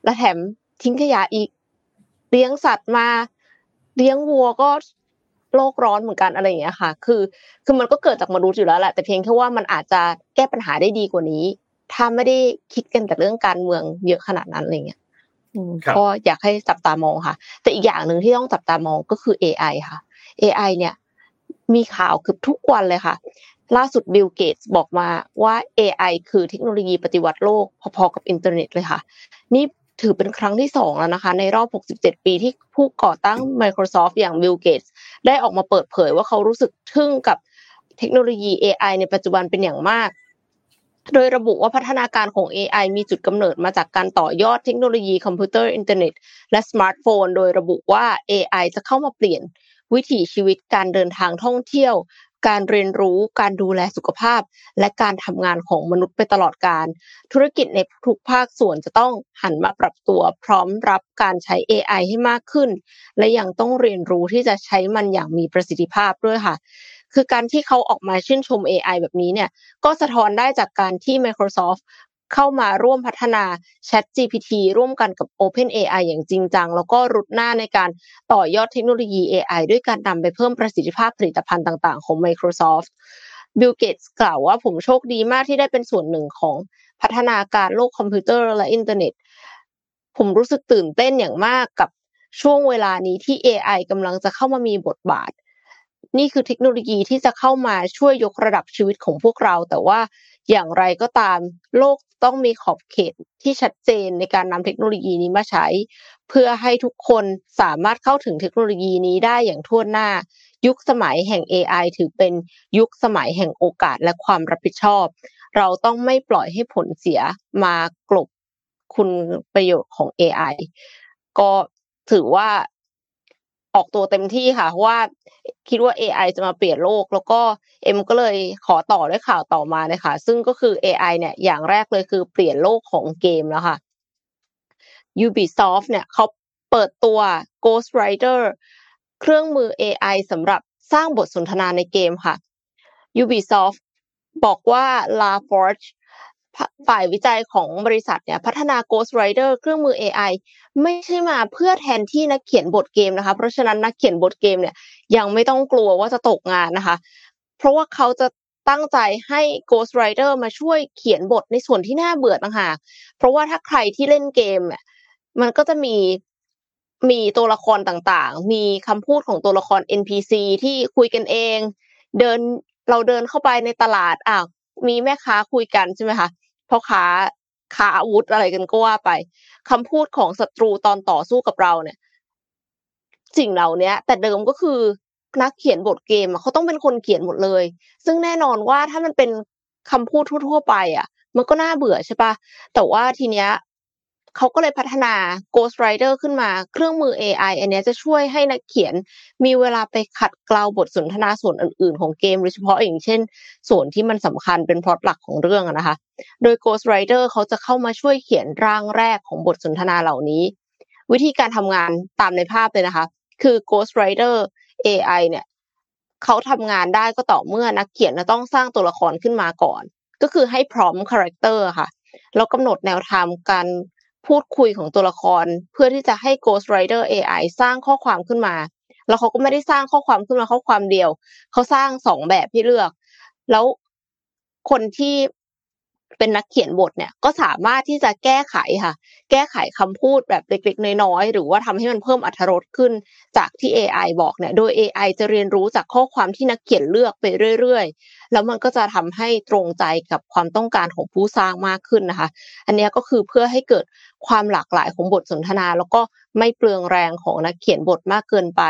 และแถมทิ้งขยะอีก เลี้ยงสัตว์มา เลี้ยงวัวก็โลกร้อนเหมือนกันอะไรอย่างเงี้ยค่ะ คือ คือมันก็เกิดจากมนุษย์อยู่แล้วแหละแต่เพียงแค่ว่ามันอาจจะแก้ปัญหาได้ดีกว่านี้ ถ้าไม่ได้คิดกันแต่เรื่องการเมืองเยอะขนาดนั้นอะไรเงี้ยก็อยากให้จับตามองค่ะ แต่อีกอย่างหนึ่งที่ต้องจับตามองก็คือ AI ค่ะ AI เนี่ย มีข่าวคือทุกวันเลยค่ะ ล่าสุดบิลเกตส์บอกมาว่า AI คือเทคโนโลยีปฏิวัติโลก พอๆกับอินเทอร์เน็ตเลยค่ะ นี่ถือเป็นครั้งที่สองแล้วนะคะ ในรอบ 67 ปีที่ผู้ก่อตั้ง Microsoft อย่าง Bill Gates ได้ออกมาเปิดเผยว่าเขารู้สึกทึ่งกับเทคโนโลยี AI ในปัจจุบันเป็นอย่างมาก โดยระบุว่าพัฒนาการของ AI มีจุดกำเนิดมาจากการต่อยอดเทคโนโลยีคอมพิวเตอร์อินเทอร์เน็ต และสมาร์ทโฟน โดยระบุว่า AI จะเข้ามาเปลี่ยน วิถีชีวิตการเดินทางท่องเที่ยว การเรียนรู้ การดูแลสุขภาพ และการทำงานของมนุษย์ไปตลอดการ ธุรกิจในทุกภาคส่วนจะต้องหันมาปรับตัว พร้อมรับการใช้ AI ให้มากขึ้น และยังต้องเรียนรู้ที่จะใช้มันอย่างมีประสิทธิภาพด้วยค่ะ คือการที่เขาออกมาชื่นชม AI แบบนี้เนี่ย ก็สะท้อนได้จากการที่ Microsoft เข้ามาร่วมพัฒนา Chat GPT ร่วมกันกับ Open AI อย่างจริงจัง แล้วก็รุดหน้าในการต่อยอดเทคโนโลยี AI ด้วยการนำไปเพิ่มประสิทธิภาพผลิตภัณฑ์ต่าง ๆ ของ Microsoft บิลเกตส์กล่าวว่าผมโชคดีมากที่ได้เป็นส่วนหนึ่งของพัฒนาการโลกคอมพิวเตอร์และอินเทอร์เน็ต ผมรู้สึกตื่นเต้นอย่างมากกับช่วงเวลานี้ที่ AI กำลังจะเข้ามามีบทบาท นี่คือเทคโนโลยีที่จะเข้ามาช่วยยกระดับชีวิตของพวกเรา แต่ว่าอย่างไรก็ตามโลกต้องมีขอบเขตที่ชัดเจนในการนำเทคโนโลยีนี้มาใช้ เพื่อให้ทุกคนสามารถเข้าถึงเทคโนโลยีนี้ได้อย่างทั่วหน้า ยุคสมัยแห่ง AI ถือเป็นยุคสมัยแห่งโอกาสและความรับผิดชอบ เราต้องไม่ปล่อยให้ผลเสียมากลบคุณประโยชน์ของ AI ก็ถือว่า ออกตัวเต็มที่ค่ะเพราะว่าคิดว่า AI จะมาเปลี่ยนโลก แล้วก็เอ็มก็เลยขอต่อด้วยข่าวต่อมาเลยค่ะซึ่งก็คือ AI เนี่ยอย่างแรกเลยคือเปลี่ยนโลกของเกมแล้วค่ะ Ubisoft เนี่ยเขาเปิดตัว Ghost Rider เครื่องมือ AI สำหรับสร้างบทสนทนาในเกมค่ะ Ubisoft บอกว่า La Forge ฝ่ายวิจัยของบริษัทเนี่ยพัฒนา Ghost Rider เครื่องมือ AI ไม่ใช่มาเพื่อแทนที่นักเขียนบทเกมนะคะ เพราะฉะนั้นนักเขียนบทเกมเนี่ยยังไม่ต้องกลัวว่าจะตกงานนะคะ เพราะว่าเขาจะตั้งใจให้ Ghost Rider มาช่วยเขียนบทในส่วนที่น่าเบื่อต่างหากเพราะว่าถ้าใครที่เล่นเกมเนี่ยมันก็จะมีมีตัวละครต่างๆ มีคำพูดของตัวละคร NPC ที่คุยกันเอง เดินเราเดินเข้าไปในตลาดอ้าวมีแม่ค้าคุยกันใช่ไหมคะ พ่อค้าค้าอาวุธอะไรกันก็ว่าไปคำพูดของศัตรูตอนต่อสู้กับเราเนี่ย สิ่งเหล่านี้แต่เดิมก็คือนักเขียนบทเกมเขาต้องเป็นคนเขียนหมดเลย ซึ่งแน่นอนว่าถ้ามันเป็นคำพูดทั่วๆไป อะ มันก็น่าเบื่อใช่ปะแต่ว่าทีเนี้ย เขาก็เลยพัฒนา Ghost Rider ขึ้นมาเครื่องมือ AI อันนี้จะช่วยให้นักเขียนมีเวลาไปขัดเกลาบทสนทนาส่วนอื่น ๆ ของเกมโดยเฉพาะอย่างเช่น ส่วนที่มันสำคัญเป็นพล็อตหลักของเรื่องนะคะ โดย Ghost Rider เขาจะเข้ามาช่วยเขียนร่างแรกของบทสนทนาเหล่านี้ วิธีการทำงานตามในภาพเลยนะคะ คือ Ghost Rider AI เนี่ยเขาทำงานได้ก็ต่อเมื่อนักเขียนจะต้องสร้างตัวละครขึ้นมาก่อน ก็คือให้พร้อม character ค่ะแล้วกำหนดแนวทางการ พูดคุยของตัวละคร เพื่อที่จะให้ Ghostwriter AI สร้างข้อความขึ้นมา แล้วเขาก็ไม่ได้สร้างข้อความขึ้นมาข้อความเดียว เขาสร้างสองแบบให้เลือก แล้วคนที่ เป็นนักเขียนบทเนี่ยก็สามารถที่จะแก้ไขค่ะ แก้ไขคำพูดแบบเล็กๆ น้อยๆหรือว่าทำให้มันเพิ่มอรรถรสขึ้นจากที่ AI บอกเนี่ยโดย AI จะเรียนรู้จากข้อความที่นักเขียนเลือกไปเรื่อยๆ แล้วมันก็จะทำให้ตรงใจกับความต้องการของผู้สร้างมากขึ้นนะคะ อันนี้ก็คือเพื่อให้เกิดความหลากหลายของบทสนทนา แล้วก็ไม่เปลืองแรงของนักเขียนบทมากเกินไป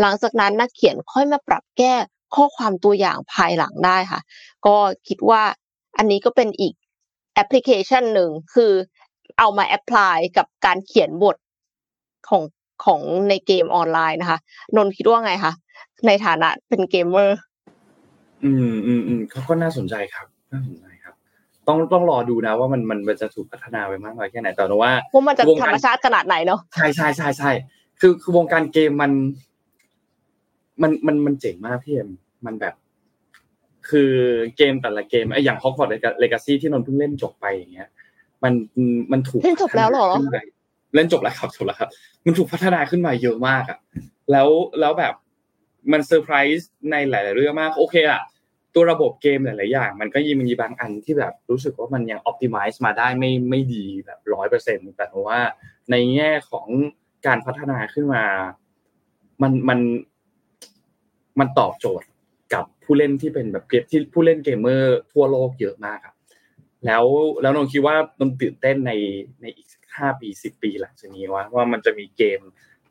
หลังจากนั้นนักเขียนค่อยมาปรับแก้ข้อความตัวอย่างภายหลังได้ค่ะ ก็คิดว่าอันนี้ก็เป็นอีก แอปพลิเคชันหนึ่งคือเอามา apply กับการเขียนบทของของในเกมออนไลน์นะคะนนคิดว่าไงคะในฐานะเป็นเกมเมอร์ อืมอืมอืมเขาก็น่าสนใจครับน่าสนใจครับ ต้องต้องรอดูนะว่ามันมันจะถูกพัฒนาไปมากน้อยแค่ไหนแต่ว่าว่ามันจะธรรมชาติขนาดไหนเนาะใช่ใช่ใช่ใช่คือคือวงการเกมมัน มันมันมันเจ๋งมากพี่เอ็มมันแบบ คือเกมแต่ละเกมไอ้อย่าง Hogwarts Legacy ที่นนเพิ่งเล่นจบไปอย่างเงี้ย มันมันถูกเล่นจบแล้วหรอเล่นจบแล้วครับจบแล้วครับ มันถูกพัฒนาขึ้นมาเยอะมากอะ แล้วแล้วแบบมันเซอร์ไพรส์ในหลาย ๆ เรื่องมากโอเคอะตัวระบบเกมหลาย ๆ อย่าง มันก็ยังมีบางอันที่แบบรู้สึกว่ามันยัง optimize มาได้ไม่ไม่ดีแบบร้อยเปอร์เซ็นต์แต่ว่าในแง่ของการพัฒนาขึ้นมา มันมันมันตอบโจทย์กับ ผู้เล่นที่เป็นแบบเกมที่ผู้เล่นเกมเมอร์ทั่วโลกเยอะมากครับ แล้วแล้วนนคิดว่านนตื่นเต้นในในอีกห้าปีสิบปีหลังจากนี้ว่าว่ามันจะมีเกม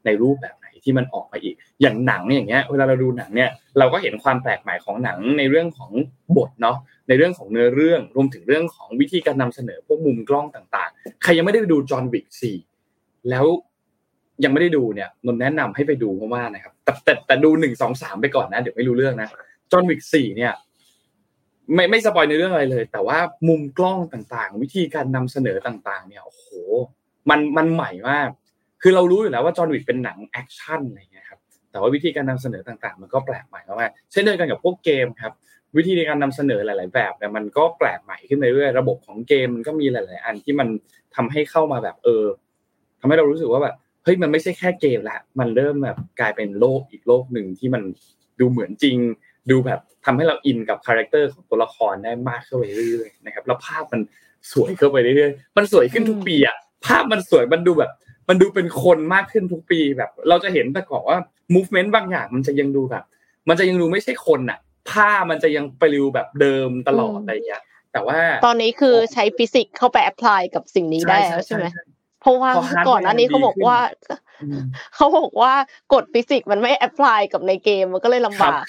ในรูปแบบไหนที่มันออกมาอีก อย่างหนังอย่างเงี้ย เวลาเราดูหนังเนี่ยเราก็เห็นความแปลกใหม่ของหนังในเรื่องของบทเนาะในเรื่องของเนื้อเรื่องรวมถึงเรื่องของวิธีการนำเสนอพวกมุมกล้องต่างๆ ใครยังไม่ได้ดู John Wick สี่แล้วยังไม่ได้ดูเนี่ยนนแนะนำให้ไปดูเพราะว่านะครับแต่แต่แต่ดูหนึ่งสองสามไปก่อนนะ เดี๋ยวไม่รู้เรื่องนะ John Wick สี่เนี่ย ไม่ไม่ spoil ในเรื่องอะไรเลย แต่ว่ามุมกล้องต่างๆ วิธีการนำเสนอต่างๆ เนี่ยโอ้โห มันมันใหม่มากคือเรารู้อยู่แล้วว่า John Wick เป็นหนังแอคชั่นอะไรเงี้ยครับแต่ว่าวิธีการนำเสนอต่างๆ มันก็แปลกใหม่มากเช่นเดียวกันกับพวกเกมครับวิธีในการนำเสนอหลาย ๆ แบบเนี่ยมันก็แปลกใหม่ขึ้นเรื่อยๆระบบของเกมมันก็มีหลาย ๆ อันที่มันทำให้เข้ามาแบบเออทำให้เรารู้สึกว่าแบบเฮ้ยมันไม่ใช่แค่เกมละมันเริ่มแบบกลายเป็นโลกอีกโลกหนึ่งที่มันดูเหมือนจริง ดูแบบทำให้เราอินกับ character ของตัวละครได้มากขึ้นไปเรื่อยๆนะครับ แล้วภาพมันสวยขึ้นไปเรื่อยๆมันสวยขึ้นทุกปีอะภาพมันสวยมันดูแบบ มันดูเป็นคนมากขึ้นทุกปีแบบ เราจะเห็นแต่ก่อนว่า movement บางอย่างมันจะยังดูแบบมันจะยังดูไม่ใช่คนอะผ้ามันจะยังปลิวแบบเดิมตลอดอะไรอย่างเงี้ยแต่ว่า ตอนนี้คือใช้ฟิสิกส์เข้าไป apply กับสิ่งนี้ได้แล้วใช่ไหม เพราะว่าก่อนอันนี้เขาบอกว่าเขาบอกว่ากฎฟิสิกส์มันไม่ apply กับในเกมมันก็เลยลำบาก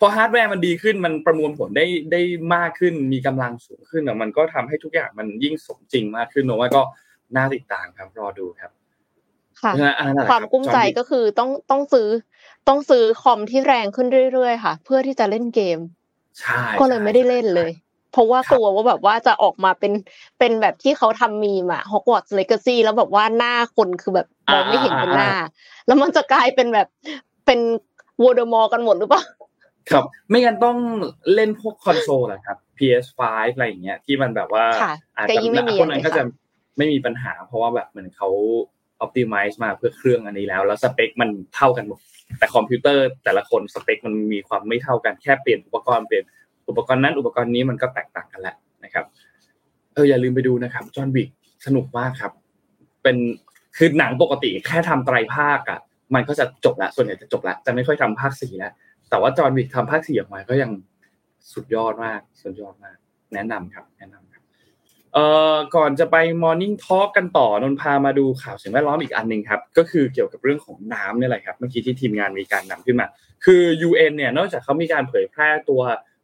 พอฮาร์ดแวร์มันดีขึ้นมันประมวลผลได้ได้มากขึ้นมีกำลังสูงขึ้นมันก็ทำให้ทุกอย่างมันยิ่งสมจริงมากขึ้นนะว่าก็น่าติดตามครับรอดูครับค่ะความกลุ้มใจก็คือต้องต้องซื้อต้องซื้อคอมที่แรงขึ้นเรื่อยๆค่ะ เพื่อที่จะเล่นเกม ใช่ ก็เลยไม่ได้เล่นเลย เพราะว่ากลัวว่าแบบว่าจะออกมาเป็นเป็นแบบที่เขาทำมีมา Hogwarts Legacy แล้วแบบว่าหน้าคนคือแบบมองไม่เห็นเป็นหน้า แล้วมันจะกลายเป็นแบบเป็นโวลเดอมอร์กันหมดหรือเปล่าครับ ไม่งั้นต้องเล่นพวกคอนโซลแหละครับ PS5 อะไรอย่างเงี้ยที่มันแบบว่าอาจจะพวกนั้นก็จะไม่มีปัญหา เพราะว่าแบบเหมือนเขาอ p t i m i z e มาเพื่อเครื่องอันนี้แล้ว แล้วสเปคมันเท่ากันหมดแต่คอมพิวเตอร์แต่ละคนสเปคมันมีความไม่เท่ากันแค่เปลี่ยนอุปกรณ์เปลี่ยน อุปกรณ์นั้นอุปกรณ์นี้มันก็แตกต่างกันแหละนะครับ เอออย่าลืมไปดูนะครับ John Wick สนุกมากครับ เป็นคือหนังปกติแค่ทำไตรภาคอะมันก็จะจบละส่วนใหญ่จะจบละจะไม่ค่อยทำภาคสี่แล้วแต่ว่า John Wick ทำภาคสี่ออกมาก็ยังสุดยอดมากสุดยอดมาก แนะนำครับ แนะนำครับเอ่อก่อนจะไป Morning Talk กันต่อนนพามาดูข่าวสิ่งแวดล้อมอีกอันหนึ่งครับ ก็คือเกี่ยวกับเรื่องของน้ำนี่แหละครับ เมื่อกี้ที่ทีมงานมีการนำขึ้นมา คือ UN เนี่ยนอกจากเขามีการเผยแพร่ตัว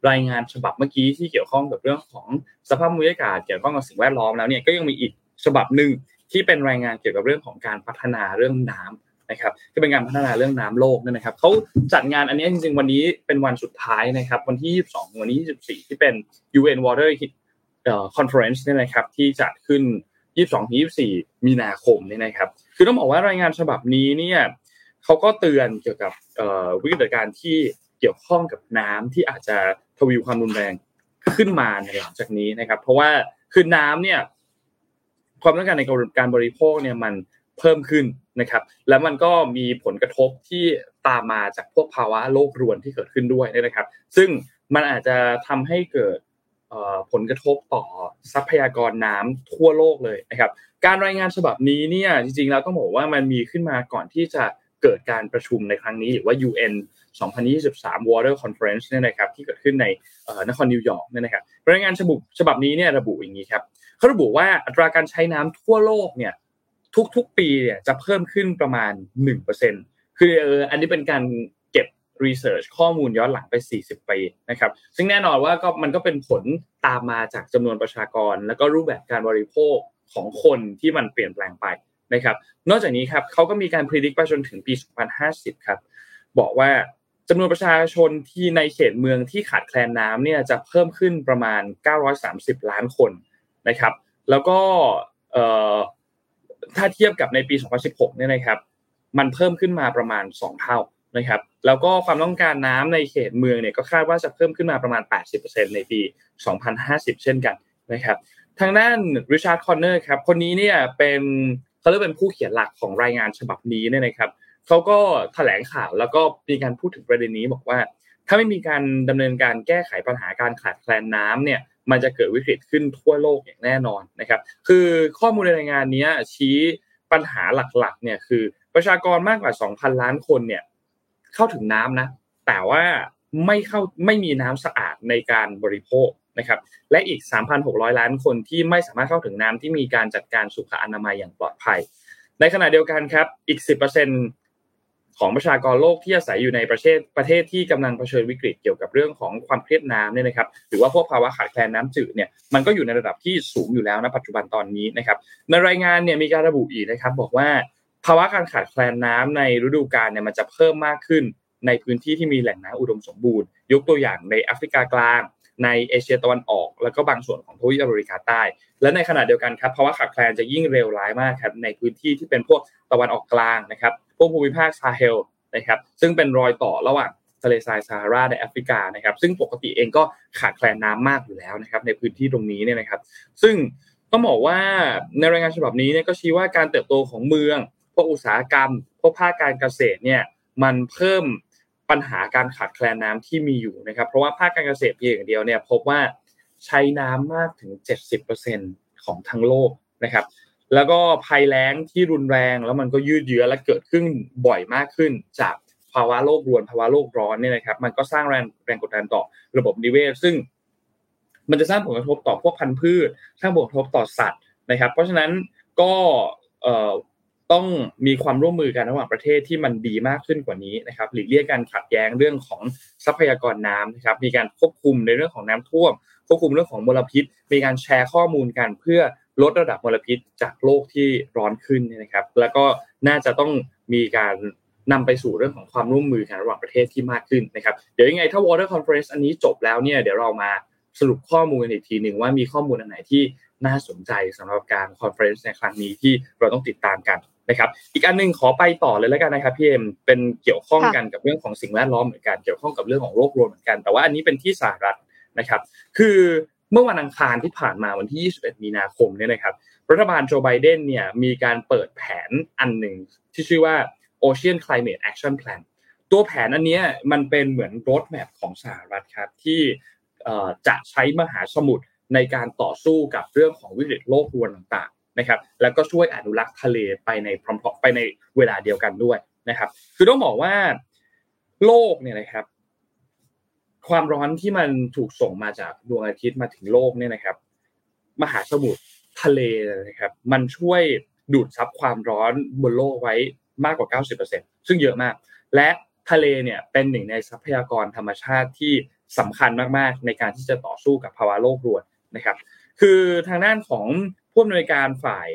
รายงานฉบับเมื่อกี้ที่เกี่ยวข้องกับเรื่องของสภาพภูมิอากาศเกี่ยวข้องกับสิ่งแวดล้อมแล้วเนี่ยก็ยังมีอีกฉบับหนึ่งที่เป็นรายงานเกี่ยวกับเรื่องของการพัฒนาเรื่องน้ำนะครับก็เป็นการพัฒนาเรื่องน้ำโลกนั่นนะครับเขาจัดงานอันนี้จริงๆ วันนี้เป็นวันสุดท้ายนะครับ วันที่ 22 วันที่ 24 ที่เป็น UN Water Conference นี่นะครับที่จัดขึ้น 22-24 มีนาคมนี่นะครับ คือต้องบอกว่ารายงานฉบับนี้เนี่ยเขาก็เตือนเกี่ยวกับวิกฤตการณ์ที่เกี่ยวข้องกับน้ำที่อาจจะ ทวีความรุนแรงขึ้นมาในหลังจากนี้นะครับ เพราะว่าคือน้ำเนี่ยความต้องการในการบริโภคเนี่ยมันเพิ่มขึ้นนะครับ แล้วมันก็มีผลกระทบที่ตามมาจากพวกภาวะโลกรวนที่เกิดขึ้นด้วยนะครับ ซึ่งมันอาจจะทำให้เกิดผลกระทบต่อทรัพยากรน้ำทั่วโลกเลยนะครับ การรายงานฉบับนี้เนี่ยจริงๆแล้วต้องบอกว่ามันมีขึ้นมาก่อนที่จะเกิดการประชุมในครั้งนี้หรือว่า UN 2023 Water Conference เนี่ยนะครับที่เกิดขึ้นในนครนิวยอร์กเนี่ยนะครับรายงานฉบับฉบับนี้เนี่ยระบุอย่างนี้ครับเขาระบุว่าอัตราการใช้น้ำทั่วโลกเนี่ยทุกๆปีเนี่ยจะเพิ่มขึ้นประมาณ 1%คืออันนี้เป็นการเก็บ research ข้อมูลย้อนหลังไป 40 ปีนะครับซึ่งแน่นอนว่าก็มันก็เป็นผลตามมาจากจำนวนประชากร แล้วก็รูปแบบการบริโภคของคนที่มันเปลี่ยนแปลงไปนะครับ นอกจากนี้ครับเขาก็มีการพิจิตรไปจนถึงปี 2050 ครับ บอกว่า จำนวนประชาชนที่ในเขตเมืองที่ขาดแคลนน้ำเนี่ยจะเพิ่มขึ้นประมาณ 930 ล้านคนนะครับ แล้วก็ถ้าเทียบกับในปี 2016 เนี่ยนะครับ มันเพิ่มขึ้นมาประมาณ 2 เท่านะครับ แล้วก็ความต้องการน้ำในเขตเมืองเนี่ยก็คาดว่าจะเพิ่มขึ้นมาประมาณ 80%ในปี 2050 เช่นกันนะครับ ทางด้านริชาร์ดคอนเนอร์ครับ คนนี้เนี่ยเป็นเขาเรียกเป็นผู้เขียนหลักของรายงานฉบับนี้เนี่ยนะครับเขาก็แถลงข่าวแล้วก็มีการพูดถึงประเด็นนี้บอกว่า ถ้าไม่มีการดำเนินการแก้ไขปัญหาการขาดแคลนน้ำเนี่ยมันจะเกิดวิกฤตขึ้นทั่วโลกอย่างแน่นอนนะครับ คือข้อมูลในรายงานนี้ชี้ปัญหาหลักๆเนี่ยคือประชากรมากกว่า 2,000 ล้านคนเนี่ยเข้าถึงน้ำนะแต่ว่าไม่เข้าไม่มีน้ำสะอาดในการบริโภคนะครับและอีก 3,600 ล้านคนที่ไม่สามารถเข้าถึงน้ำที่มีการจัดการสุขอนามัยอย่างปลอดภัย ในขณะเดียวกันครับอีก 10% ของประชากรโลกที่อาศัยอยู่ในประเทศประเทศที่กำลังเผชิญวิกฤตเกี่ยวกับเรื่องของความเครียดน้ำเนี่ยนะครับหรือว่าพวกภาวะขาดแคลนน้ำจืดเนี่ยมันก็อยู่ในระดับที่สูงอยู่แล้วนะปัจจุบันตอนนี้นะครับในรายงานเนี่ยมีการระบุอีกนะครับบอกว่าภาวะการขาดแคลนน้ำในฤดูกาลเนี่ยมันจะเพิ่มมากขึ้นในพื้นที่ที่มีแหล่งน้ำอุดมสมบูรณ์ ยกตัวอย่างในแอฟริกากลาง ในเอเชียตะวันออก แล้วก็บางส่วนของทวีปอเมริกาใต้ และในขณะเดียวกันครับภาวะขาดแคลนจะยิ่งเร็วร้ายมากครับในพื้นที่ที่เป็นพวกตะวันออกกลางนะครับ พวกภูมิภาคซาเฮลนะครับซึ่งเป็นรอยต่อระหว่างทะเลทรายซาฮาราในแอฟริกานะครับซึ่งปกติเองก็ขาดแคลนน้ามากอยู่แล้วนะครับในพื้นที่ตรงนี้เนี่ยนะครับ ซึ่งต้องบอกว่าในรายงานฉบับนี้เนี่ยก็ชี้ว่าการเติบโตของเมือง พวกอุตสาหกรรม พวกภาคการเกษตรเนี่ยมันเพิ่มปัญหาการขาดแคลนน้ำที่มีอยู่นะครับเพราะว่าภาคการเกษตรเพียงอย่างเดียวเนี่ยพบว่าใช้น้ำมากถึง 70%ของทั้งโลกนะครับ แล้วก็ภัยแล้งที่รุนแรงแล้วมันก็ยืดเยื้อและเกิดขึ้นบ่อยมากขึ้น จากภาวะโลกรวนภาวะโลกร้อนเนี่ยนะครับ มันก็สร้างแรงแรงกดดันต่อระบบนิเวศ ซึ่งมันจะสร้างผลกระทบต่อพวกพันธุ์พืชสร้างผลกระทบต่อสัตว์นะครับ เพราะฉะนั้นก็ต้องมีความร่วมมือกันระหว่างประเทศที่มันดีมากขึ้นกว่านี้นะครับหลีกเลี่ยงการขัดแย้งเรื่องของทรัพยากรน้ำนะครับ มีการควบคุมในเรื่องของน้ำท่วมควบคุมเรื่องของมลพิษ มีการแชร์ข้อมูลกันเพื่อ ลดระดับมลพิษจากโลกที่ร้อนขึ้นนะครับ แล้วก็น่าจะต้องมีการนำไปสู่เรื่องของความร่วมมือกันระหว่างประเทศที่มากขึ้นนะครับ เดี๋ยวยังไงถ้า Water Conference อันนี้จบแล้วเนี่ยเดี๋ยวเรามาสรุปข้อมูลอีกทีหนึ่งว่ามีข้อมูลอันไหนที่น่าสนใจสำหรับการ conference ในครั้งนี้ที่เราต้องติดตามกันนะครับอีกอันนึงขอไปต่อเลยแล้วกันนะครับพี่เอ็มเป็นเกี่ยวข้องกันกับเรื่องของสิ่งแวดล้อมเหมือนกันเกี่ยวข้องกับเรื่องของโลกรวนเหมือนกัน แต่ว่าอันนี้เป็นที่สหรัฐนะครับ คือ เมื่อวันอังคารที่ผ่านมาวันที่ 21 มีนาคมเนี่ยนะครับรัฐบาลโจไบเดนเนี่ยมีการเปิดแผนอันหนึ่งที่ชื่อว่า Ocean Climate Action Plan ตัวแผนอันนี้มันเป็นเหมือนรถแมพของสหรัฐครับที่จะใช้มหาสมุทรในการต่อสู้กับเรื่องของวิกฤตโลกรวนต่างๆนะครับ แล้วก็ช่วยอนุรักษ์ทะเลไปในพร้อมๆไปในเวลาเดียวกันด้วยนะครับ คือต้องบอกว่าโลกเนี่ยนะครับ ความร้อนที่มันถูกส่งมาจากดวงอาทิตย์มาถึงโลกเนี่ยนะครับ มหาสมุทรทะเลนะครับ มันช่วยดูดซับความร้อนบนโลกไว้มากกว่า 90%ซึ่งเยอะมาก และทะเลเนี่ยเป็นหนึ่งในทรัพยากรธรรมชาติที่สำคัญมากๆ ในการที่จะต่อสู้กับภาวะโลกรวนนะครับ คือทางด้านของผู้อำนวยการฝ่าย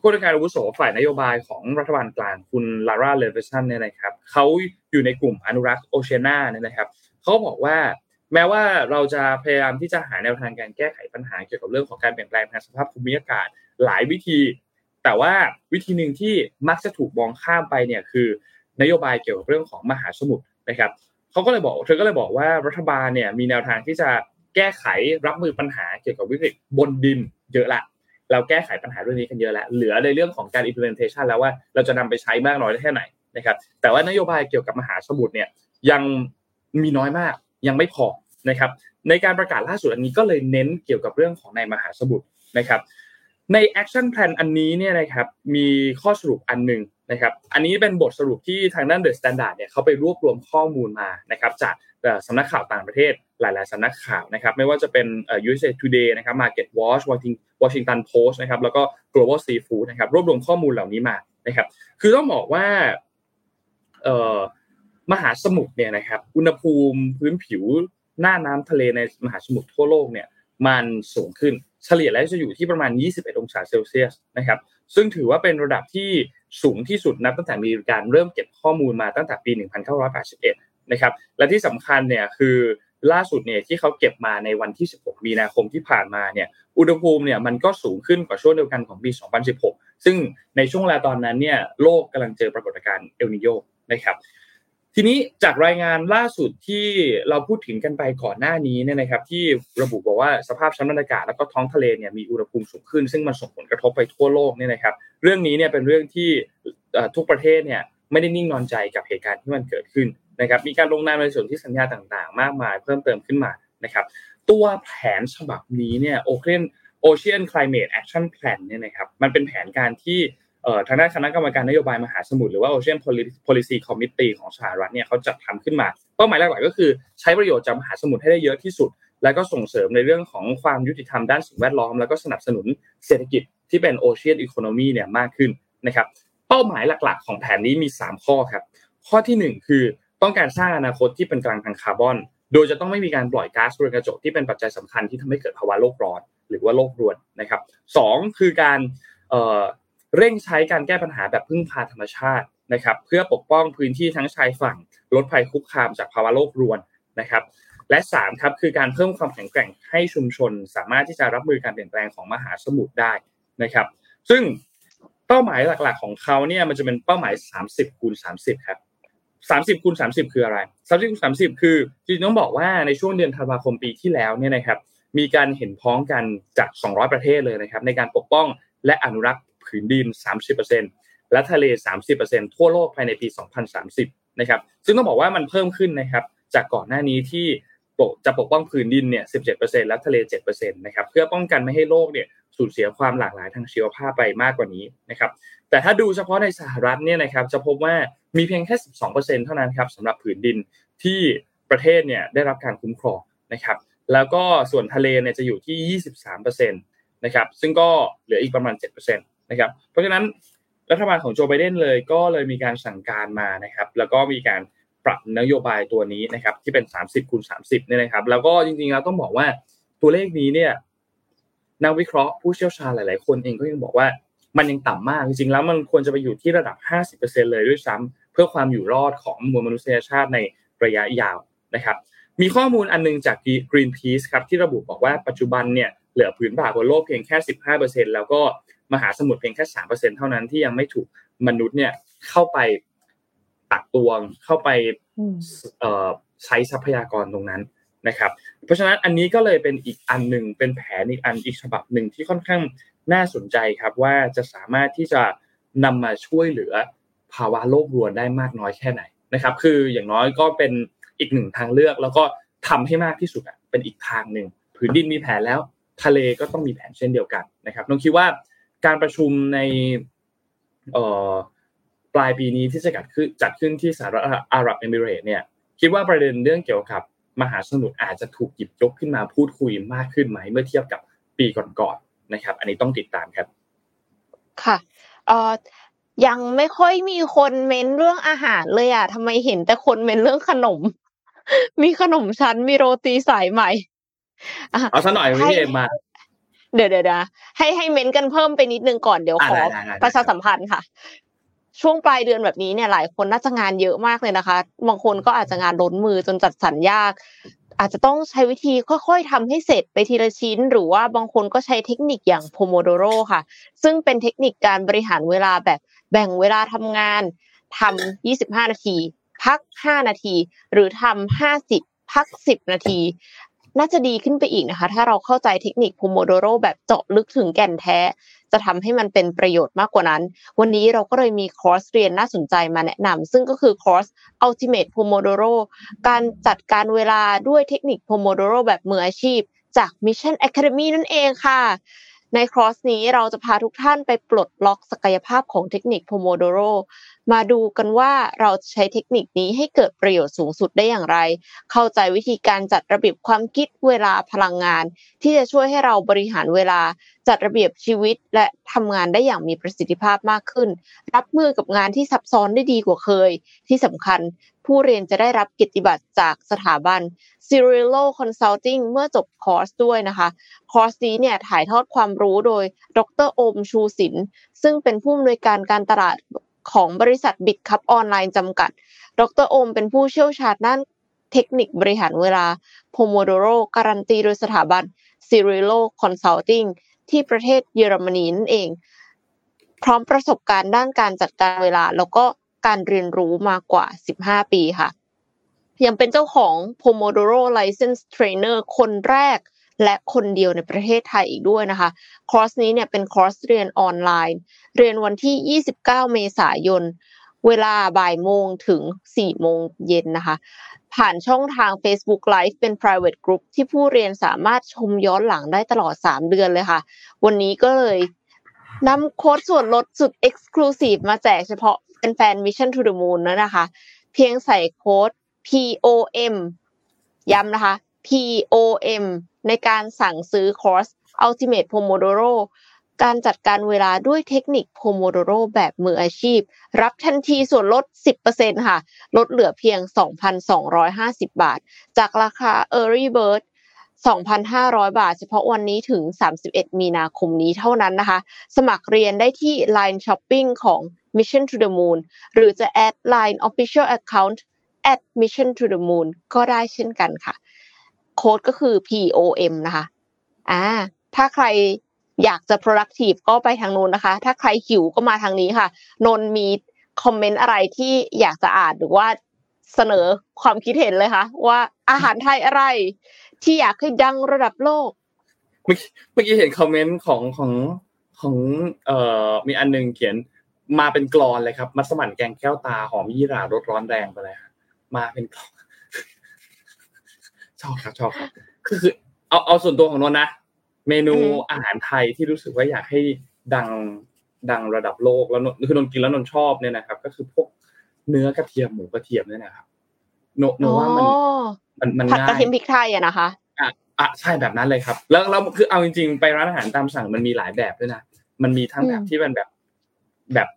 ผู้อำนวยการอาวุโสฝ่ายนโยบายของรัฐบาลกลางคุณลาร่าเลวิสันเนี่ยนะครับเขาอยู่ในกลุ่มอนุรักษ์ Oceana เนี่ยนะครับ เขาบอกว่าแม้ว่าเราจะพยายามที่จะหาแนวทางการแก้ไขปัญหาเกี่ยวกับเรื่องของการเปลี่ยนแปลงทางสภาพภูมิอากาศหลายวิธี แต่ว่าวิธีหนึ่งที่มักจะถูกมองข้ามไปเนี่ยคือนโยบายเกี่ยวกับเรื่องของมหาสมุทรนะครับเขาก็เลยบอกเธอก็เลยบอกว่ารัฐบาลเนี่ยมีแนวทางที่จะแก้ไขรับมือปัญหาเกี่ยวกับวิกฤตบนดินเยอะละเราแก้ไขปัญหาเรื่องนี้กันเยอะแล้ว เหลือในเรื่องของการ implementation แล้วว่าเราจะนำไปใช้มากน้อยแค่ไหนนะครับ แต่ว่านโยบายเกี่ยวกับมหาสมุทรเนี่ยยัง มีน้อยมากยังไม่พอนะครับในการประกาศล่าสุดอันนี้ก็เลยเน้นเกี่ยวกับเรื่องของในมหาสมุทรนะครับใน action plan อันนี้เนี่ยนะครับมีข้อสรุปอันหนึ่งนะครับอันนี้เป็นบทสรุปที่ทางด้าน The Standard เนี่ยเขาไปรวบรวมข้อมูลมานะครับจากสำนักข่าวต่างประเทศหลาย ๆ สำนักข่าวนะครับไม่ว่าจะเป็น USA Today นะครับ Market Watch Washington Post นะครับแล้วก็ Global Seafood นะครับรวบรวมข้อมูลเหล่านี้มานะครับคือต้องบอกว่าเอ่อ มหาสมุทรเนี่ยนะครับอุณหภูมิพื้นผิวหน้าน้ำทะเลในมหาสมุทรทั่วโลกเนี่ยมันสูงขึ้นเฉลี่ยแล้วจะอยู่ที่ประมาณ 21 องศาเซลเซียสนะครับซึ่งถือว่าเป็นระดับที่สูงที่สุดนับตั้งแต่มีการเริ่มเก็บข้อมูลมาตั้งแต่ปี 1981 นะครับและที่สำคัญเนี่ยคือล่าสุดเนี่ยที่เขาเก็บมาในวันที่ 16 มีนาคมที่ผ่านมาเนี่ยอุณหภูมิเนี่ยมันก็สูงขึ้นกว่าช่วงเดียวกันของปี 2016 ซึ่งในช่วงเวลาตอนนั้นเนี่ยโลกกำลังเจอปรากฏการณ์เอลนิโยนะครับ ทีนี้จากรายงานล่าสุดที่เราพูดถึงกันไปก่อนหน้านี้เนี่ยนะครับ ที่ระบุบอกว่าสภาพชั้นบรรยากาศแล้วก็ท้องทะเลเนี่ยมีอุณหภูมิสูงขึ้น ซึ่งมันส่งผลกระทบไปทั่วโลกเนี่ยนะครับ เรื่องนี้เนี่ยเป็นเรื่องที่ทุกประเทศเนี่ยไม่ได้นิ่งนอนใจกับเหตุการณ์ที่มันเกิดขึ้นนะครับ มีการลงนามในส่วนที่สัญญาต่างๆ มากมาย เพิ่มเติมขึ้นมานะครับ ตัวแผนฉบับนี้เนี่ย Ocean Ocean Climate Action Plan เนี่ยนะครับมันเป็นแผนการที่ ทางด้านคณะกรรมการนโยบายมหาสมุทรหรือว่า Ocean Policy Committee ของสหรัฐเนี่ยเขาจัดทำขึ้นมา เป้าหมายหลักๆก็คือใช้ประโยชน์จากมหาสมุทรให้ได้เยอะที่สุด แล้วก็ส่งเสริมในเรื่องของความยุติธรรมด้านสิ่งแวดล้อม แล้วก็สนับสนุนเศรษฐกิจที่เป็น Ocean Economy เนี่ยมากขึ้นนะครับเป้าหมายหลักๆ ของแผนนี้มี 3 ข้อครับข้อที่ 1 คือต้องการสร้างอนาคตที่เป็นกลางทางคาร์บอน โดยจะต้องไม่มีการปล่อยก๊าซเรือนกระจกที่เป็นปัจจัยสำคัญที่ทำให้เกิดภาวะโลกร้อน หรือว่าโลกรวนนะครับสคือการ เร่งใช้การแก้ปัญหาแบบพึ่งพาธรรมชาตินะครับ เพื่อปกป้องพื้นที่ทั้งชายฝั่ง ลดภัยคุกคามจากภาวะโลกรวนนะครับ และ3ครับคือการเพิ่มความแข็งแกร่งให้ชุมชน สามารถที่จะรับมือการเปลี่ยนแปลงของมหาสมุทรได้นะครับ ซึ่งเป้าหมายหลักๆ ของเขาเนี่ยมันจะเป็นเป้าหมาย 30คูณ30ครับ30คูณ30 คืออะไร30คูณ30 คือจริงต้องบอกว่าในช่วงเดือนธันวาคมปีที่แล้วเนี่ยนะครับมีการเห็นพ้องกันจาก 200 ประเทศเลยนะครับในการปกป้องและอนุรักษ์ ผืนดิน 30%และทะเล 30%ทั่วโลกภายในปี 2030 นะครับ ซึ่งต้องบอกว่ามันเพิ่มขึ้นนะครับ จากก่อนหน้านี้ที่จะปกป้องผืนดินเนี่ย 17%และทะเล 7%นะครับ เพื่อป้องกันไม่ให้โลกเนี่ยสูญเสียความหลากหลายทางชีวภาพไปมากกว่านี้นะครับ แต่ถ้าดูเฉพาะในสหรัฐเนี่ยนะครับ จะพบว่ามีเพียงแค่ 12%เท่านั้นครับสำหรับผืนดินที่ประเทศเนี่ยได้รับการคุ้มครองนะครับ แล้วก็ส่วนทะเลเนี่ยจะอยู่ที่ 23%นะครับ ซึ่งก็เหลืออีกประมาณ 7%น นะครับเพราะฉะนั้นรัฐบาลของโจไบเดนเลยก็เลยมีการสั่งการมานะครับแล้วก็มีการปรับนโยบายตัวนี้นะครับที่เป็น 30คูณ30เนี่ยนะครับแล้วก็จริงๆเราต้องบอกว่าตัวเลขนี้เนี่ยนักวิเคราะห์ผู้เชี่ยวชาญหลายๆ คนเองก็ยังบอกว่ามันยังต่ำมากจริงๆแล้วมันควรจะไปอยู่ที่ระดับ 50%เลยด้วยซ้ำเพื่อความอยู่รอดของมวลมนุษยชาติในระยะยาวนะครับมีข้อมูลอันนึงจาก Greenpeace ครับที่ระบุบอกว่าปัจจุบันเนี่ยเหลือผืนป่าบนโลกเพียงแค่ 15%แล้วก็ มหาสมุทรเพียงแค่สามเปอร์เซ็นเท่านั้นที่ยังไม่ถูกมนุษย์เนี่ยเข้าไปตักตวงเข้าไปใช้ทรัพยากรตรงนั้นนะครับ เพราะฉะนั้นอันนี้ก็เลยเป็นอีกอันหนึ่งเป็นแผนอีกอันอีกฉบับหนึ่งที่ค่อนข้างน่าสนใจครับว่าจะสามารถที่จะนำมาช่วยเหลือภาวะโลกรวนได้มากน้อยแค่ไหนนะครับ คืออย่างน้อยก็เป็นอีกหนึ่งทางเลือก แล้วก็ทำให้มากที่สุดอะเป็นอีกทางหนึ่งผืนดินมีแผนแล้ว ทะเลก็ต้องมีแผนเช่นเดียวกันนะครับน้องคิดว่า การประชุมในปลายปีนี้ที่จะจัดขึ้นจัดขึ้นที่สหรัฐอาหรับเอมิเรตเนี่ยคิดว่าประเด็นเรื่องเกี่ยวกับมหาสมุทรอาจจะถูกหยิบยกขึ้นมาพูดคุยมากขึ้นไหมเมื่อเทียบกับปีก่อนๆนะครับ อันนี้ต้องติดตามครับ ค่ะเอ่อยังไม่ค่อยมีคนเม้นเรื่องอาหารเลยอะทำไมเห็นแต่คนเม้นเรื่องขนม มีขนมชั้นมีโรตีสายใหม่เอาซะหน่อยพี่เอมา เดี๋ยวเดี๋ยวให้ให้เม้นกันเพิ่มไปนิดนึงก่อนเดี๋ยวขอประชาสัมพันธ์ค่ะ ช่วงปลายเดือนแบบนี้เนี่ยหลายคนน่าจะงานเยอะมากเลยนะคะ บางคนก็อาจจะงานล้นมือจนจัดสรรยาก อาจจะต้องใช้วิธีค่อยๆทำให้เสร็จไปทีละชิ้น หรือว่าบางคนก็ใช้เทคนิคอย่างโพโมโดโรค่ะ ซึ่งเป็นเทคนิคการบริหารเวลาแบบแบ่งเวลาทำงานทำ25 นาที พัก 5 นาที หรือทำ50 พัก 10 นาที น่าจะดีขึ้นไปอีกนะคะ ถ้าเราเข้าใจเทคนิค Pomodoro แบบเจาะลึกถึงแก่นแท้ จะทำให้มันเป็นประโยชน์มากกว่านั้น วันนี้เราก็เลยมีคอร์สเรียนน่าสนใจมาแนะนำซึ่งก็คือคอร์ส Ultimate Pomodoro การจัดการเวลาด้วยเทคนิค Pomodoro แบบมืออาชีพ จาก Mission Academy นั่นเองค่ะในคอร์สนี้เราจะพาทุกท่านไปปลดล็อกศักยภาพของเทคนิค Pomodoro ม มาดูกันว่าเราใช้เทคนิคนี้ให้เกิดประโยชน์สูงสุดได้อย่างไร เข้าใจวิธีการจัดระเบียบความคิดเวลาพลังงาน ที่จะช่วยให้เราบริหารเวลาจัดระเบียบชีวิตและทำงานได้อย่างมีประสิทธิภาพมากขึ้น รับมือกับงานที่ซับซ้อนได้ดีกว่าเคย ที่สำคัญผู้เรียนจะได้รับกิตติบัตรจากสถาบัน c i r i l o Consulting เมื่อจบคอร์สด้วยนะคะ คอร์สนี้เนี่ยถ่ายทอดความรู้โดยดรโอมชูศิลป์ซึ่งเป็นผู้อำนวยการการตลาด ของบริษัทบิดคัพออนไลน์จำกัด ดรโอมเป็นผู้เชี่ยวชาญด้านเทคนิคบริหารเวลา Pomodoro การันตีโดยสถาบัน c i r i l o Consulting ที่ประเทศเยอรมนีนั่นเอง พร้อมประสบการณ์ด้านการจัดการเวลา แล้วก็การเรียนรู้มากกว่า 15 ปีค่ะ ยังเป็นเจ้าของ Pomodoro License Trainer คนแรก และคนเดียวในประเทศไทยอีกด้วยนะคะคอร์สนี้เนี่ยเป็นคอร์สเรียนออนไลน์ เรียนวันที่ 29 เมษายน เวลาบ่ายโมงถึง 4 โมงเย็นนะคะ ผ่านช่องทาง Facebook Live เป็น private group ที่ผู้เรียนสามารถชมย้อนหลังได้ตลอด 3 เดือนเลยค่ะ วันนี้ก็เลยนำโค้ดส่วนลดสุด exclusive มาแจกเฉพาะเป็นแฟน Mission to the Moon นะนะคะ เพียงใส่โค้ด POM ย้ำนะคะ POM ในการสั่งซื้อคอร์ส Ultimate Pomodoro การจัดการเวลาด้วยเทคนิค Pomodoro แบบมืออาชีพ รับทันทีส่วนลด 10%ค่ะ ลดเหลือเพียง 2,250 บาท จากราคา Early Bird 2,500 บาท เฉพาะวันนี้ถึง 31 มีนาคมนี้เท่านั้นนะคะ สมัครเรียนได้ที่ Line Shopping ของ Mission to the Moon หรือจะ add Line Official Account at Mission to the Moon ก็ได้เช่นกันค่ะ โค้ดก็คือ POM นะคะ อ่า ถ้าใครอยากจะ productive ก็ไปทางนู้นนะคะ ถ้าใครหิวก็มาทางนี้ค่ะ นนมีคอมเมนต์อะไรที่อยากจะอ่านหรือว่าเสนอความคิดเห็นเลยคะว่าอาหารไทยอะไร ที่อยากให้ดังระดับโลก เมื่อกี้เห็นคอมเมนต์ของของของเอ่อมีอันหนึงเขียนมาเป็นกรอนเลยครับ มัสมั่นแกงแก้วตาหอมยี่หร่ารสร้อนแรงไปเลยมาเป็นกรอน ชอบครับชอบครับคือคือเอาเอาส่วนตัวของนนท์นะ เมนูอือฮึอาหารไทยที่รู้สึกว่าอยากให้ดังดังระดับโลกแล้วนนคือนนท์กินแล้วนนท์ชอบเนี่ยนะครับ ก็คือพวกเนื้อกระเทียมหมูกระเทียมเนี่ยนะครับโนโนว่ามันอ๋อมันมันผัดง่ายกระเทียมพริกไทยอะนะคะอะอะใช่แบบนั้นเลยครับ แล้วเราคือเอาจริงๆไปร้านอาหารตามสั่งมันมีหลายแบบด้วยนะมันมีทั้งแบบอืมที่เป็นแบบแบบ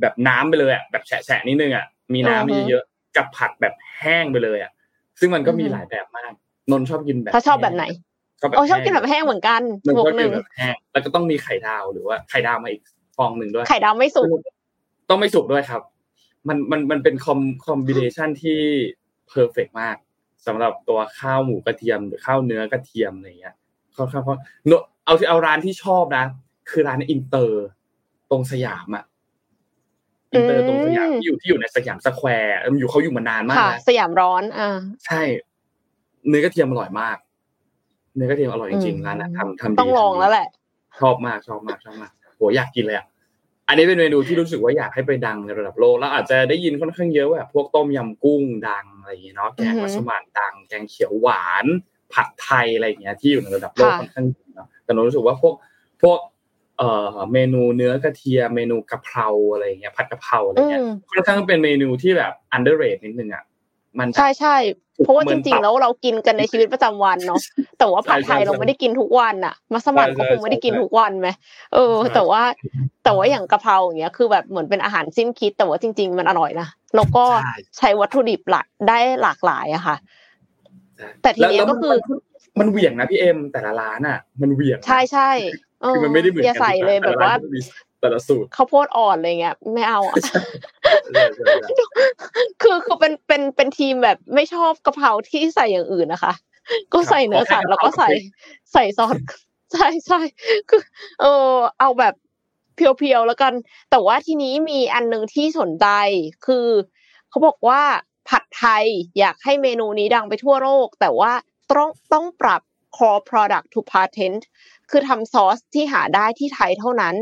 แบบน้ำไปเลยอะแบบแฉะๆนิดนึงอะมีน้ำอือฮึเยอะๆกับผัดแบบแห้งไปเลยอะ ซึ่งมันก็มีอือฮึหลายแบบมาก นนท์ชอบกินแบบถ้าชอบแบบไหนชอบแบบโอ้ชอบกินห้งแบบแห้งเหมือนกันนนท์บวชกอบหกินึ่นงแบบแห้งแล้วก็ต้องมีไข่ดาวหรือว่าไข่ดาวมาอีกฟองหนึ่งด้วย ไข่ดาวไม่สุกต้องไม่สุกด้วยครับ มันมันมันเป็นคอมคอมบิเนชันที่perfect มากสำหรับตัวข้าวหมูกระเทียมหรือข้าวเนื้อกระเทียมอะไรเงี้ยค่อนข้างเพราะโนเอาที่เอาร้านที่ชอบนะ คือร้านอินเตอร์ ตรงสยามอะ อินเตอร์ตรงสยามที่อยู่ที่อยู่ในสยามสแควร์มันอยู่เขาอยู่มานานมากค่ะแล้วสยามร้อนอ่าใช่ เนื้อกระเทียมอร่อยมาก เนื้อกระเทียมอร่อยจริงอืมๆร้านนะทำทำดีต้องลองทำดีแล้วแหละ ชอบมากชอบมากชอบมากโหอยากกินเลยอะอันนี้เป็นเมนูที่รู้สึกว่าอยากให้ไปดังในระดับโลกแล้วอาจจะได้ยินค่อนข้างเยอะว่าแบบพวกต้มยำกุ้งดังอะไรอย่างเงี้ยเนาะแกงอือฮึมัสมั่นดัง แกงเขียวหวาน ผัดไทยอะไรอย่างเงี้ยที่อยู่ในระดับโลกค่ะค่อนข้างดีเนาะแต่หนูรู้สึกว่าพวกพวก เอ่อเมนูเนื้อกระเทียมเมนูกะเพราอะไรอย่างเงี้ยผัดกะเพราอะไรอืเงี้ยมค่อนข้างเป็นเมนูที่แบบ underrated นิดนึงอะมันจะใช่ใช่เพราะว่าเหมืจอนริงๆแล้วเรากินกันในชีวิตประจำวันเนาะแต่ว่าผัดไทยใช่ใช่เราไม่ได้กินทุกวันน่ะมัสมั่นใช่ก็คงไม่ได้กินใช่ทุกวันไหมเออใช่แต่ว่าแต่ว่าอย่างกะเพราอย่างเงี้ยคือแบบเหมือนเป็นอาหารสิ้นคิด แต่ว่าจริง ๆ มันอร่อยนะแล้วก็ใช่ใช้วัตถุดิบหลักได้หลากหลายอะค่ะ แต่ทีเนี้ยล้วก็คือมันมันเหวี่ยงนะพี่เอ็มแต่ละร้านอะ มันเหวี่ยงนะใช่ใช่เออ คือมันไม่ได้เหมือนอย่ากันใส่เลยแบบว่าแต่ละร้นก็มีแต่ละสูตรข้าวโพดอ่อนอะไรเงี้ยไม่เอาอะใช่ใช่ใช่คือคือเป็นเป็นเป็นทีมแบบไม่ชอบกะเพราที่ใส่อย่างอื่นนะคะ ก็ใส่เนื้อสัตว์แล้วก็ใส่ใส่ซอสใช่ใช่คือ เออเอาแบบเพียวๆแล้วกัน แต่ว่าทีนี้มีอันหนึ่งที่สนใจคือเขาบอกว่าผัดไทยอยากให้เมนูนี้ดังไปทั่วโลก แต่ว่าต้องต้องปรับ core product to patent คือทำซอสที่หาได้ที่ไทยเท่านั้น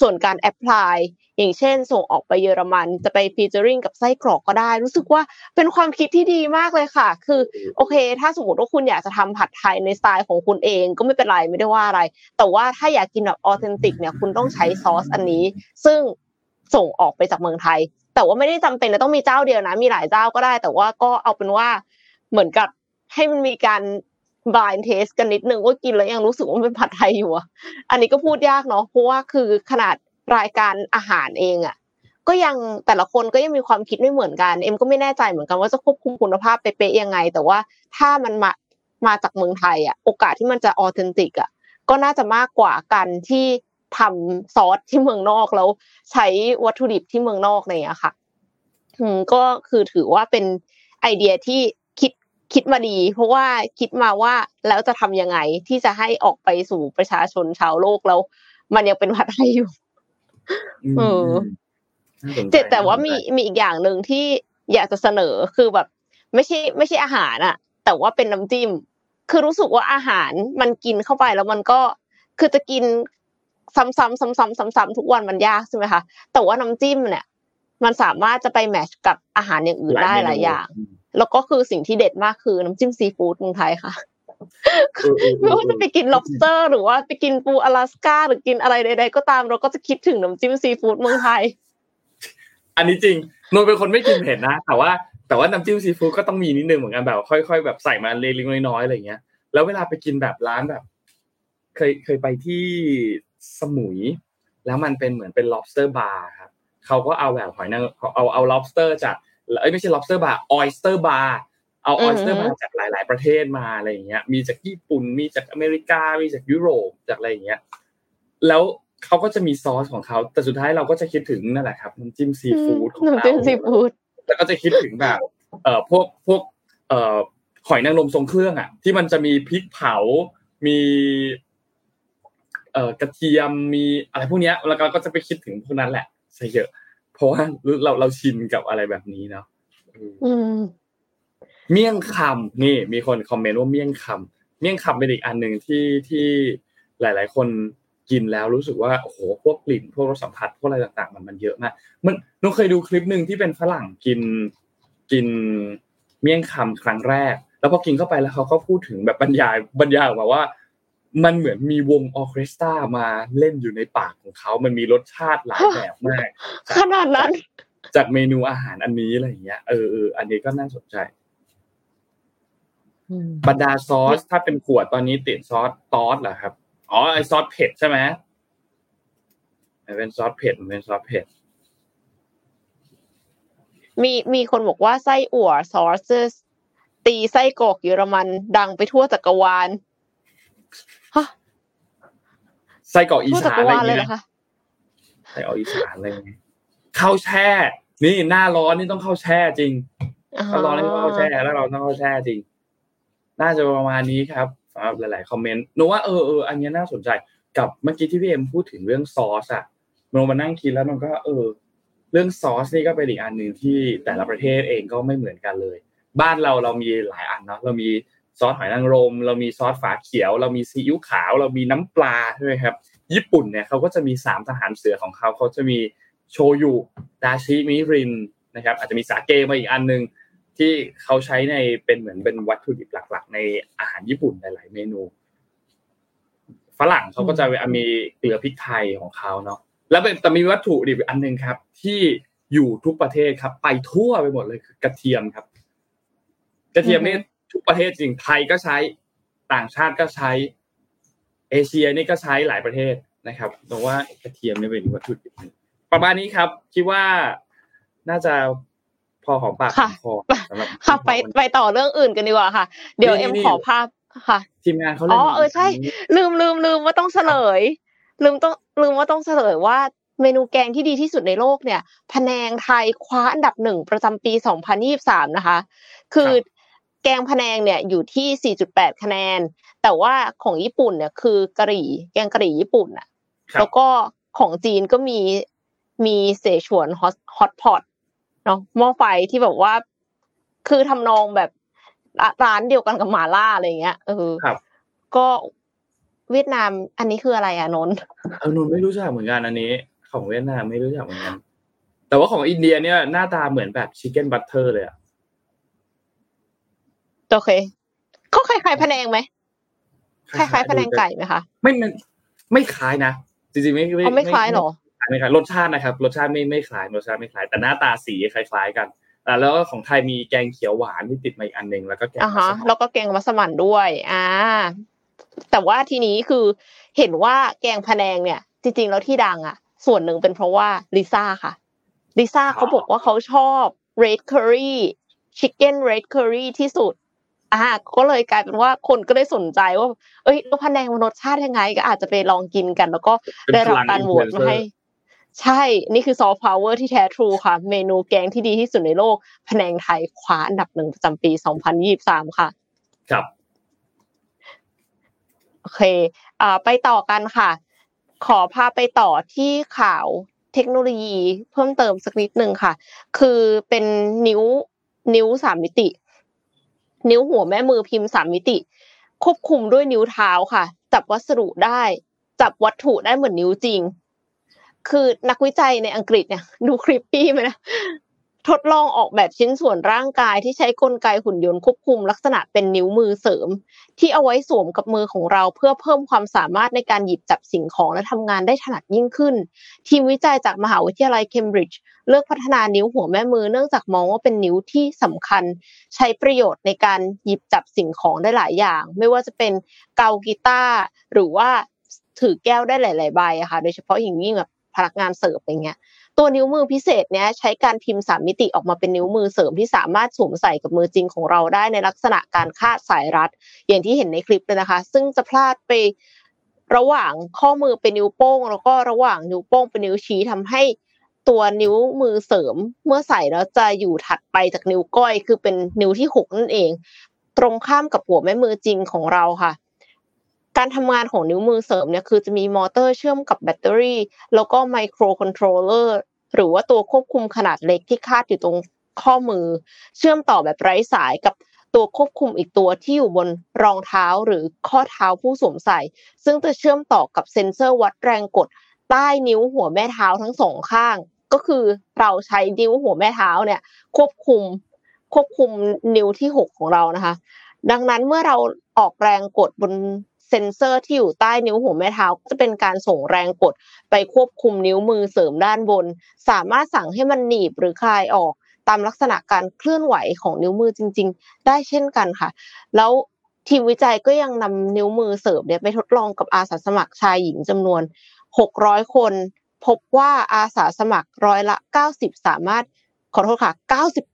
ส่วนการ apply อย่างเช่น ส่งออกไปเยอรมันจะไป featuring กับไส้กรอกก็ได้ รู้สึกว่าเป็นความคิดที่ดีมากเลยค่ะ คือโอเค ถ้าสมมติว่าคุณอยากจะทำผัดไทยในสไตล์ของคุณเองก็ไม่เป็นไรไม่ได้ว่าอะไร แต่ว่าถ้าอยากกินแบบออเทนติกเนี่ยคุณต้องใช้ซอสอันนี้ ซึ่งส่งออกไปจากเมืองไทย แต่ว่าไม่ได้จำเป็นจะต้องมีเจ้าเดียวนะ มีหลายเจ้าก็ได้ แต่ว่าก็เอาเป็นว่าเหมือนกับให้มันมีการ blind taste กันนิดนึงว่ากินแล้วยังรู้สึกว่าเป็นผัดไทยอยู่อะอันนี้ก็พูดยากเนาะเพราะว่าคือขนาดรายการอาหารเองอะก็ยังแต่ละคนก็ยังมีความคิดไม่เหมือนกัน เอ็มก็ไม่แน่ใจเหมือนกันว่าจะควบคุมคุณภาพเป๊ะๆยังไง แต่ว่าถ้ามันมามาจากเมืองไทยอะโอกาสที่มันจะออเทนติกอะก็น่าจะมากกว่ากันที่ทำซอสที่เมืองนอกแล้วใช้วัตถุดิบที่เมืองนอกอะไรอย่างเงี้ยค่ะก็คือถือว่าเป็นไอเดียที่ คิดคิดมาดี เพราะว่าคิดมาว่าแล้วจะทำยังไงที่จะให้ออกไปสู่ประชาชนชาวโลกแล้ว มันยังเป็นผัดไทยอยู่เออน่าสนใจแต่แต่ว่ามีน่สนใจมีอีกอย่างหนึ่งที่อยากจะเสนอคือแบบ ไม่ใช่ไม่ใช่อาหารอะแต่ว่าเป็นน้ำจิ้ม คือรู้สึกว่าอาหารมันกินเข้าไปแล้วมันก็คือจะกินซ้ำๆซ้ำๆซ้ำๆทุกวันมันยากใช่ไหมคะแต่ว่าน้ำจิ้มเนี่ย มันสามารถจะไปแมทช์กับอาหารอย่างอื่นได้หลายอย่าง แล้วก็คือสิ่งที่เด็ดมากคือน้ำจิ้มซีฟู้ดเมืองไทยค่ะเออเออเออไม่ว่าจะไปกิน lobster หรือว่าไปกินปูอลาสก้าหรือกินอะไรใดๆก็ตามเราก็จะคิดถึงน้ำจิ้มซีฟู้ดเมืองไทย อันนี้จริงนนท์เป็นคนไม่กินเผ็ดนะ แต่ว่าแต่ว่าน้ำจิ้มซีฟู้ดก็ต้องมีนิดนึงเหมือนกันแบบค่อยๆแบบใส่มาเล็กๆน้อยๆอะไรอย่างเงี้ย แล้วเวลาไปกินแบบร้านแบบ เคยเคยไปที่สมุย แล้วมันเป็นเหมือนเป็น lobster bar ครับเขาก็เอาแบบหอยนางเอาเอาเอา lobster จาก เอ้ยไม่ใช่ lobster bar oyster bar เอาอืม oyster bar จากหลาย ๆ ประเทศมาอะไรอย่างเงี้ย มีจากญี่ปุ่น มีจากอเมริกา มีจากยุโรป จากอะไรอย่างเงี้ย แล้วเขาก็จะมีซอสของเขา แต่สุดท้ายเราก็จะคิดถึงนั่นแหละครับน้ำจิ้มซีฟู้ดของเราน้ำจิ้มซีฟู้ดแล้วก็จะคิดถึงแบบ เอ่อพวกพวก เอ่อหอยนางรมทรงเครื่องอะ ที่มันจะมีพริกเผา มี เอ่อกระเทียม มีอะไรพวกเนี้ย แล้วเราก็จะไปคิดถึงพวกนั้นแหละซะเยอะเพ ราะว่าเราเราชินกับอะไรแบบนี้เนาะอืมอืมเมี่ยงคำนี่ มีคนคอมเมนต์ว่าเมี่ยงคำเมี่ยงคำเป็นอีกอันหนึ่งที่ที่หลาย ๆ คนกินแล้วรู้สึกว่าโอ้โหพวกกลิ่นพวกรสสัมผัสพวกอะไรต่าง ๆ มันมันเยอะมากมันน้องเคยดูคลิปหนึ่งที่เป็นฝรั่งกินกินเมี่ยงคำครั้งแรก แล้วพอกินเข้าไปแล้วเขาก็พูดถึงแบบบรรยายบรรยายออกมาว่า มันเหมือนมีวงออร์เคสตรามาเล่นอยู่ในปากของเขามันมีรสชาติหลายแบบมากขนาดนั้น จากเมนูอาหารอันนี้อะไรอย่างเงี้ยเออเอออันนี้ก็น่าสนใจบรรดาซอสถ้าเป็นขวดตอนนี้ติดซอสตอสเหรอครับอ๋อไอซอสเผ็ดใช่ไหมมันเป็นซอสเผ็ดมันเป็นซอสเผ็ดมีมีคนบอกว่าไส้อั่วซอสตีไส้กรอกเยอรมันดังไปทั่วจักรวาล ฮะไส้กรอกอีทั่วจัสากนรอะไรวาลเลยเงี้เหรอยคะไส้กรอกอีสานอะไรเงี้ยข้าวแช่ นี่หน้าร้อนนี่ต้องข้าวแช่จริงถ้าร้อนนี่ต้องเข้าแช่แล้วเราต้องเข้าแช่จริง น่าจะประมาณนี้ครับสำหรับหลาย ๆ คอมเมนต์หนูว่าเออเอออันเนี้ยน่าสนใจกับเมื่อกี้ที่พี่เอ็มพูดถึงเรื่องซอสอะโนมานั่งคิดแล้วมันก็ เออ เรื่องซอสนี่ก็เป็นอีกอันหนึ่งที่แต่ละประเทศเองก็ไม่เหมือนกันเลย บ้านเราเรามีหลายอันเนาะเรามี ซอสหอยนางรม เรามีซอสฝาเขียว เรามีซีอิ๊วขาว เรามีน้ำปลาใช่ไหมครับ ญี่ปุ่นเนี่ยเขาก็จะมีสามทหารเสือของเขาเขาจะมีโชยุดาชิมิรินนะครับ อาจจะมีสาเกมาอีกอันหนึงที่เขาใช้ในเป็นเหมือนเป็นวัตถุดิบหลัก ๆ ในอาหารญี่ปุ่นหลาย ๆ เมนู ฝรั่งเขาก็จะมีเกลือพริกไทยของเขาเนาะแล้วแต่มีวัตถุดิบอันหนึ่งครับ ที่อยู่ทุกประเทศครับ ไปทั่วไปหมดเลยคือกระเทียมครับ กระเทียมนี่ ทุกประเทศจริงไทยก็ใช้ต่างชาติก็ใช้ เอเชียนี่ก็ใช้หลายประเทศนะครับแต่ว่ากระเทียมนี่เป็นวัตถุดิบหนึ่งประมาณนี้ครับ คิดว่าน่าจะพอหอมปากหอค่ะมคอสำหรับค่ะไปไปต่อเรื่องอื่นกันดีกว่าค่ะ เดี๋ยวนี่เอ็มนี่ขอภาพค่ะ ทีมงานเขาเล่นอ๋อเออใช่ ลืมลืมลืมว่าต้องเฉลย ลืมต้องลืมว่าต้องเฉลยว่าเมนูแกงที่ดีที่สุดในโลกเนี่ยพะแนงไทยคว้าอันดับหนึ่งประจำปี 2023 นะคะ คือ แกงพะแนงเนี่ยอยู่ที่ 4.8 คะแนน แต่ว่าของญี่ปุ่นเนี่ยคือกะหรี่ แกงกะหรี่ญี่ปุ่นน่ะครับแล้วก็ของจีนก็มีมีเสฉวนฮอตฮอตพอตเนาะหม้อไฟที่แบบว่า คือทำนองแบบร้านเดียวกันกับหมาล่าอะไรเงี้ยเออครับ ก็เวียดนาม อันนี้คืออะไรอะนนท์เออนนท์ไม่รู้จักเหมือนกันอันนี้ ของเวียดนามไม่รู้จักเหมือนกัน แต่ว่าของอินเดียเนี่ยหน้าตาเหมือนแบบชิคเก้นบัตเตอร์เลยอะ โอเคเขาคล้ายๆพะแนงไหมคล้ายๆพะแนงไก่ไหมคะไม่ไม่ไม่คล้ายนะจริงๆไม่เขาไม่คล้ายหรอไม่คล้ายรสชาตินะครับ รสชาติไม่ไม่คล้ายรสชาติไม่คล้ายแต่หน้าตาสีคล้าย ๆ กันอ่าแล้วก็ของไทยมีแกงเขียวหวานที่ติดมาอีกอันหนึ่งแล้วก็แกงอ่ามัฮะสมั่นแล้วก็แกงมัสมั่นด้วย อ่า แต่ว่าทีนี้คือเห็นว่าแกงพะแนงเนี่ย จริง ๆ แล้วที่ดังอะ ส่วนหนึ่งเป็นเพราะว่าลิซ่าค่ะลิซ่าเขาบอกว่าเขาชอบ red curry chicken red curry ที่สุด อ่าก็เลยกลายเป็นว่าคนก็ได้สนใจว่า เอ้ยแล้วพะแนงมันรสชาติยังไง ก็อาจจะไปลองกินกัน แล้วก็ได้รับการโหวตมาให้ ใช่ นี่คือซอฟต์พาวเวอร์ที่แท้ true ค่ะ เมนูแกงที่ดีที่สุดในโลกพะแนงไทยคว้าอันดับหนึ่งประจำปี 2023 ค่ะ ครับโอเคอ่าไปต่อกันค่ะ ขอพาไปต่อที่ข่าวเทคโนโลยีเพิ่มเติมสักนิดหนึ่งค่ะ คือเป็นนิ้วนิ้วสามมิติ นิ้วหัวแม่มือพิมพ์สามมิติ ควบคุมด้วยนิ้วเท้าค่ะ จับวัสดุได้ จับวัตถุได้เหมือนนิ้วจริง คือนักวิจัยในอังกฤษเนี่ย ดูคลิปปี้ไหมนะ ทดลองออกแบบชิ้นส่วนร่างกายที่ใช้กลไกหุ่นยนต์ควบคุมลักษณะเป็นนิ้วมือเสริม ที่เอาไว้สวมกับมือของเราเพื่อเพิ่มความสามารถในการหยิบจับสิ่งของและทำงานได้ถนัดยิ่งขึ้น ทีมวิจัยจากมหาวิทยาลัยเคมบริดจ์เลือกพัฒนานิ้วหัวแม่มือเนื่องจากมองว่าเป็นนิ้วที่สำคัญ ใช้ประโยชน์ในการหยิบจับสิ่งของได้หลายอย่าง ไม่ว่าจะเป็นเกากีตาร์หรือว่าถือแก้วได้หลาย ๆ ใบอะค่ะโดยเฉพาะอย่างยิ่งแบบพนักงานเสิร์ฟอย่างเงี้ย ตัวนิ้วมือพิเศษเนี้ยใช้การพิมพ์สามมิติออกมาเป็นนิ้วมือเสริมที่สามารถสวมใส่กับมือจริงของเราได้ในลักษณะการคาดสายรัด อย่างที่เห็นในคลิปเลยนะคะ ซึ่งจะพลาดไประหว่างข้อมือเป็นนิ้วโป้ง แล้วก็ระหว่างนิ้วโป้งเป็นนิ้วชี้ทำให้ตัวนิ้วมือเสริม เมื่อใส่แล้วจะอยู่ถัดไปจากนิ้วก้อย คือเป็นนิ้วที่หกนั่นเอง ตรงข้ามกับหัวแม่มือจริงของเราค่ะ การทำงานของนิ้วมือเสริมเนี่ยคือจะมีมอเตอร์เชื่อมกับแบตเตอรี่ แล้วก็ไมโครคอนโทรลเลอร์หรือว่าตัวควบคุมขนาดเล็กที่คาดอยู่ตรงข้อมือ เชื่อมต่อแบบไร้สายกับตัวควบคุมอีกตัวที่อยู่บนรองเท้าหรือข้อเท้าผู้สวมใส่ ซึ่งจะเชื่อมต่อกับเซ็นเซอร์วัดแรงกด ใต้นิ้วหัวแม่เท้าทั้งสองข้าง ก็คือเราใช้นิ้วหัวแม่เท้าเนี่ย ควบคุมควบคุมนิ้วที่หกของเรานะคะ ดังนั้นเมื่อเราออกแรงกดบน เซนเซอร์ที่อยู่ใต้นิ้วหัวแม่เท้าก็จะเป็นการส่งแรงกดไปควบคุมนิ้วมือเสริมด้านบน สามารถสั่งให้มันหนีบหรือคลายออก ตามลักษณะการเคลื่อนไหวของนิ้วมือจริง ๆ ได้เช่นกันค่ะ แล้วทีมวิจัยก็ยังนำนิ้วมือเสริมเนี่ยไปทดลองกับอาสาสมัครชายหญิงจำนวน 600 คน พบว่าอาสาสมัครร้อยละ 90 สามารถขอโทษค่ะ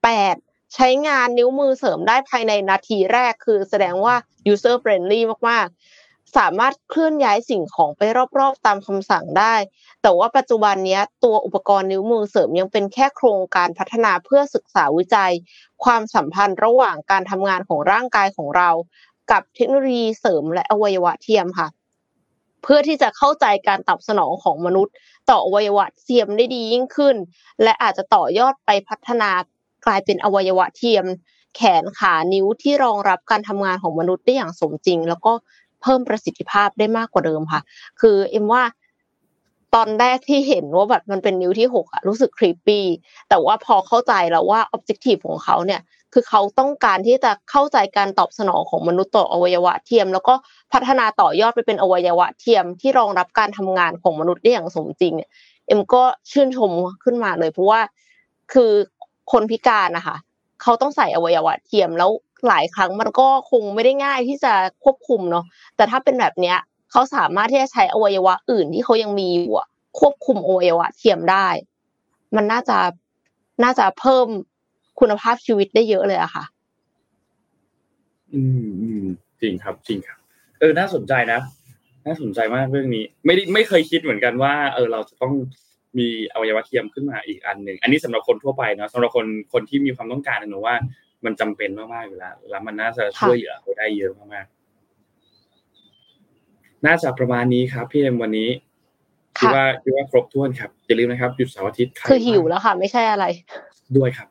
98 ใช้งานนิ้วมือเสริมได้ภายในนาทีแรกคือแสดงว่า user friendly มากๆ สามารถเคลื่อนย้ายสิ่งของไปรอบๆตามคำสั่งได้ แต่ว่าปัจจุบันนี้ตัวอุปกรณ์นิ้วมือเสริมยังเป็นแค่โครงการพัฒนาเพื่อศึกษาวิจัย ความสัมพันธ์ระหว่างการทำงานของร่างกายของเรา กับเทคโนโลยีเสริมและอวัยวะเทียมค่ะ เพื่อที่จะเข้าใจการตอบสนองของมนุษย์ ต่ออวัยวะเทียมได้ดียิ่งขึ้น และอาจจะต่อยอดไปพัฒนากลายเป็นอวัยวะเทียม แขนขานิ้วที่รองรับการทำงานของมนุษย์ได้อย่างสมจริง แล้วก็ เพิ่มประสิทธิภาพได้มากกว่าเดิมค่ะ คือเอ็มว่าตอนแรกที่เห็นว่าแบบมันเป็นนิ้วที่หกอะรู้สึกครีปปี้แต่ว่าพอเข้าใจแล้วว่าออบเจกตีฟของเขาเนี่ย คือเขาต้องการที่จะเข้าใจการตอบสนองของมนุษย์ต่ออวัยวะเทียม แล้วก็พัฒนาต่อยอดไปเป็นอวัยวะเทียม ที่รองรับการทำงานของมนุษย์ได้อย่างสมจริงเนี่ยเอ็มก็ชื่นชมขึ้นมาเลยเพราะว่าคือคนพิการนะคะเขาต้องใส่อวัยวะเทียมแล้ว หลายครั้งมันก็คงไม่ได้ง่ายที่จะควบคุมเนาะแต่ถ้าเป็นแบบเนี้ยเขาสามารถที่จะใช้อวัยวะอื่นที่เขายังมีอยู่ควบคุมอวัยวะเทียมได้ มันน่าจะน่าจะเพิ่มคุณภาพชีวิตได้เยอะเลยอะค่ะ อืมอืมจริงครับ จริงครับ เออ น่าสนใจนะ น่าสนใจมากเรื่องนี้ ไม่ได้ไม่เคยคิดเหมือนกันว่า เออ เราจะต้องมีอวัยวะเทียมขึ้นมาอีกอันหนึ่ง อันนี้สำหรับคนทั่วไปนะสำหรับคนคนที่มีความต้องการนะหนูว่า มันจำเป็นมากๆอยู่แล้ว แล้วมันน่าจะช่วยเหลือเขาได้เยอะมากๆ น่าจะประมาณนี้ครับ พี่เอ็มวันนี้คิดว่าคิดว่าครบถ้วนครับอย่าลืมนะครับหยุดเสาร์อาทิตย์ใรคือหิวแล้วค่ะ ไม่ใช่อะไร ด้วยครับ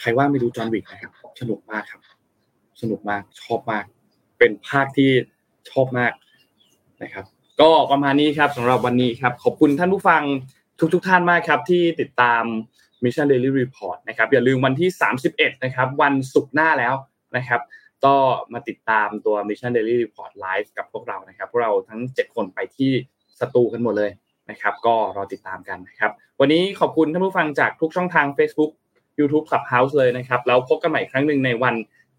ใครว่าไม่ดูจอห์นวิกนะครับ สนุกมากครับ สนุกมากชอบมาก เป็นภาคที่ชอบมากนะครับ ก็ประมาณนี้ครับสำหรับวันนี้ครับ ขอบคุณท่านผู้ฟังทุกทุกท่านมากครับ ที่ติดตาม Mission Daily Report นะครับอย่าลืมวันที่ 31 นะครับ วันศุกร์หน้าแล้วนะครับ ก็มาติดตามตัว Mission Daily Report Live กับพวกเรานะครับ พวกเราทั้ง 7 คนไปที่สตูกันหมดเลยนะครับ ก็รอติดตามกันนะครับ วันนี้ขอบคุณท่านผู้ฟังจากทุกช่องทาง Facebook YouTube Clubhouse เลยนะครับ แล้วพบกันใหม่ครั้งหนึ่งในวัน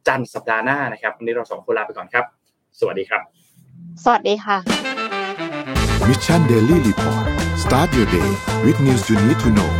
จันทร์สัปดาห์หน้านะครับ วันนี้เราสองคนลาไปก่อนครับ สวัสดีครับ สวัสดีค่ะ Mission Daily Report start your day with news you need to know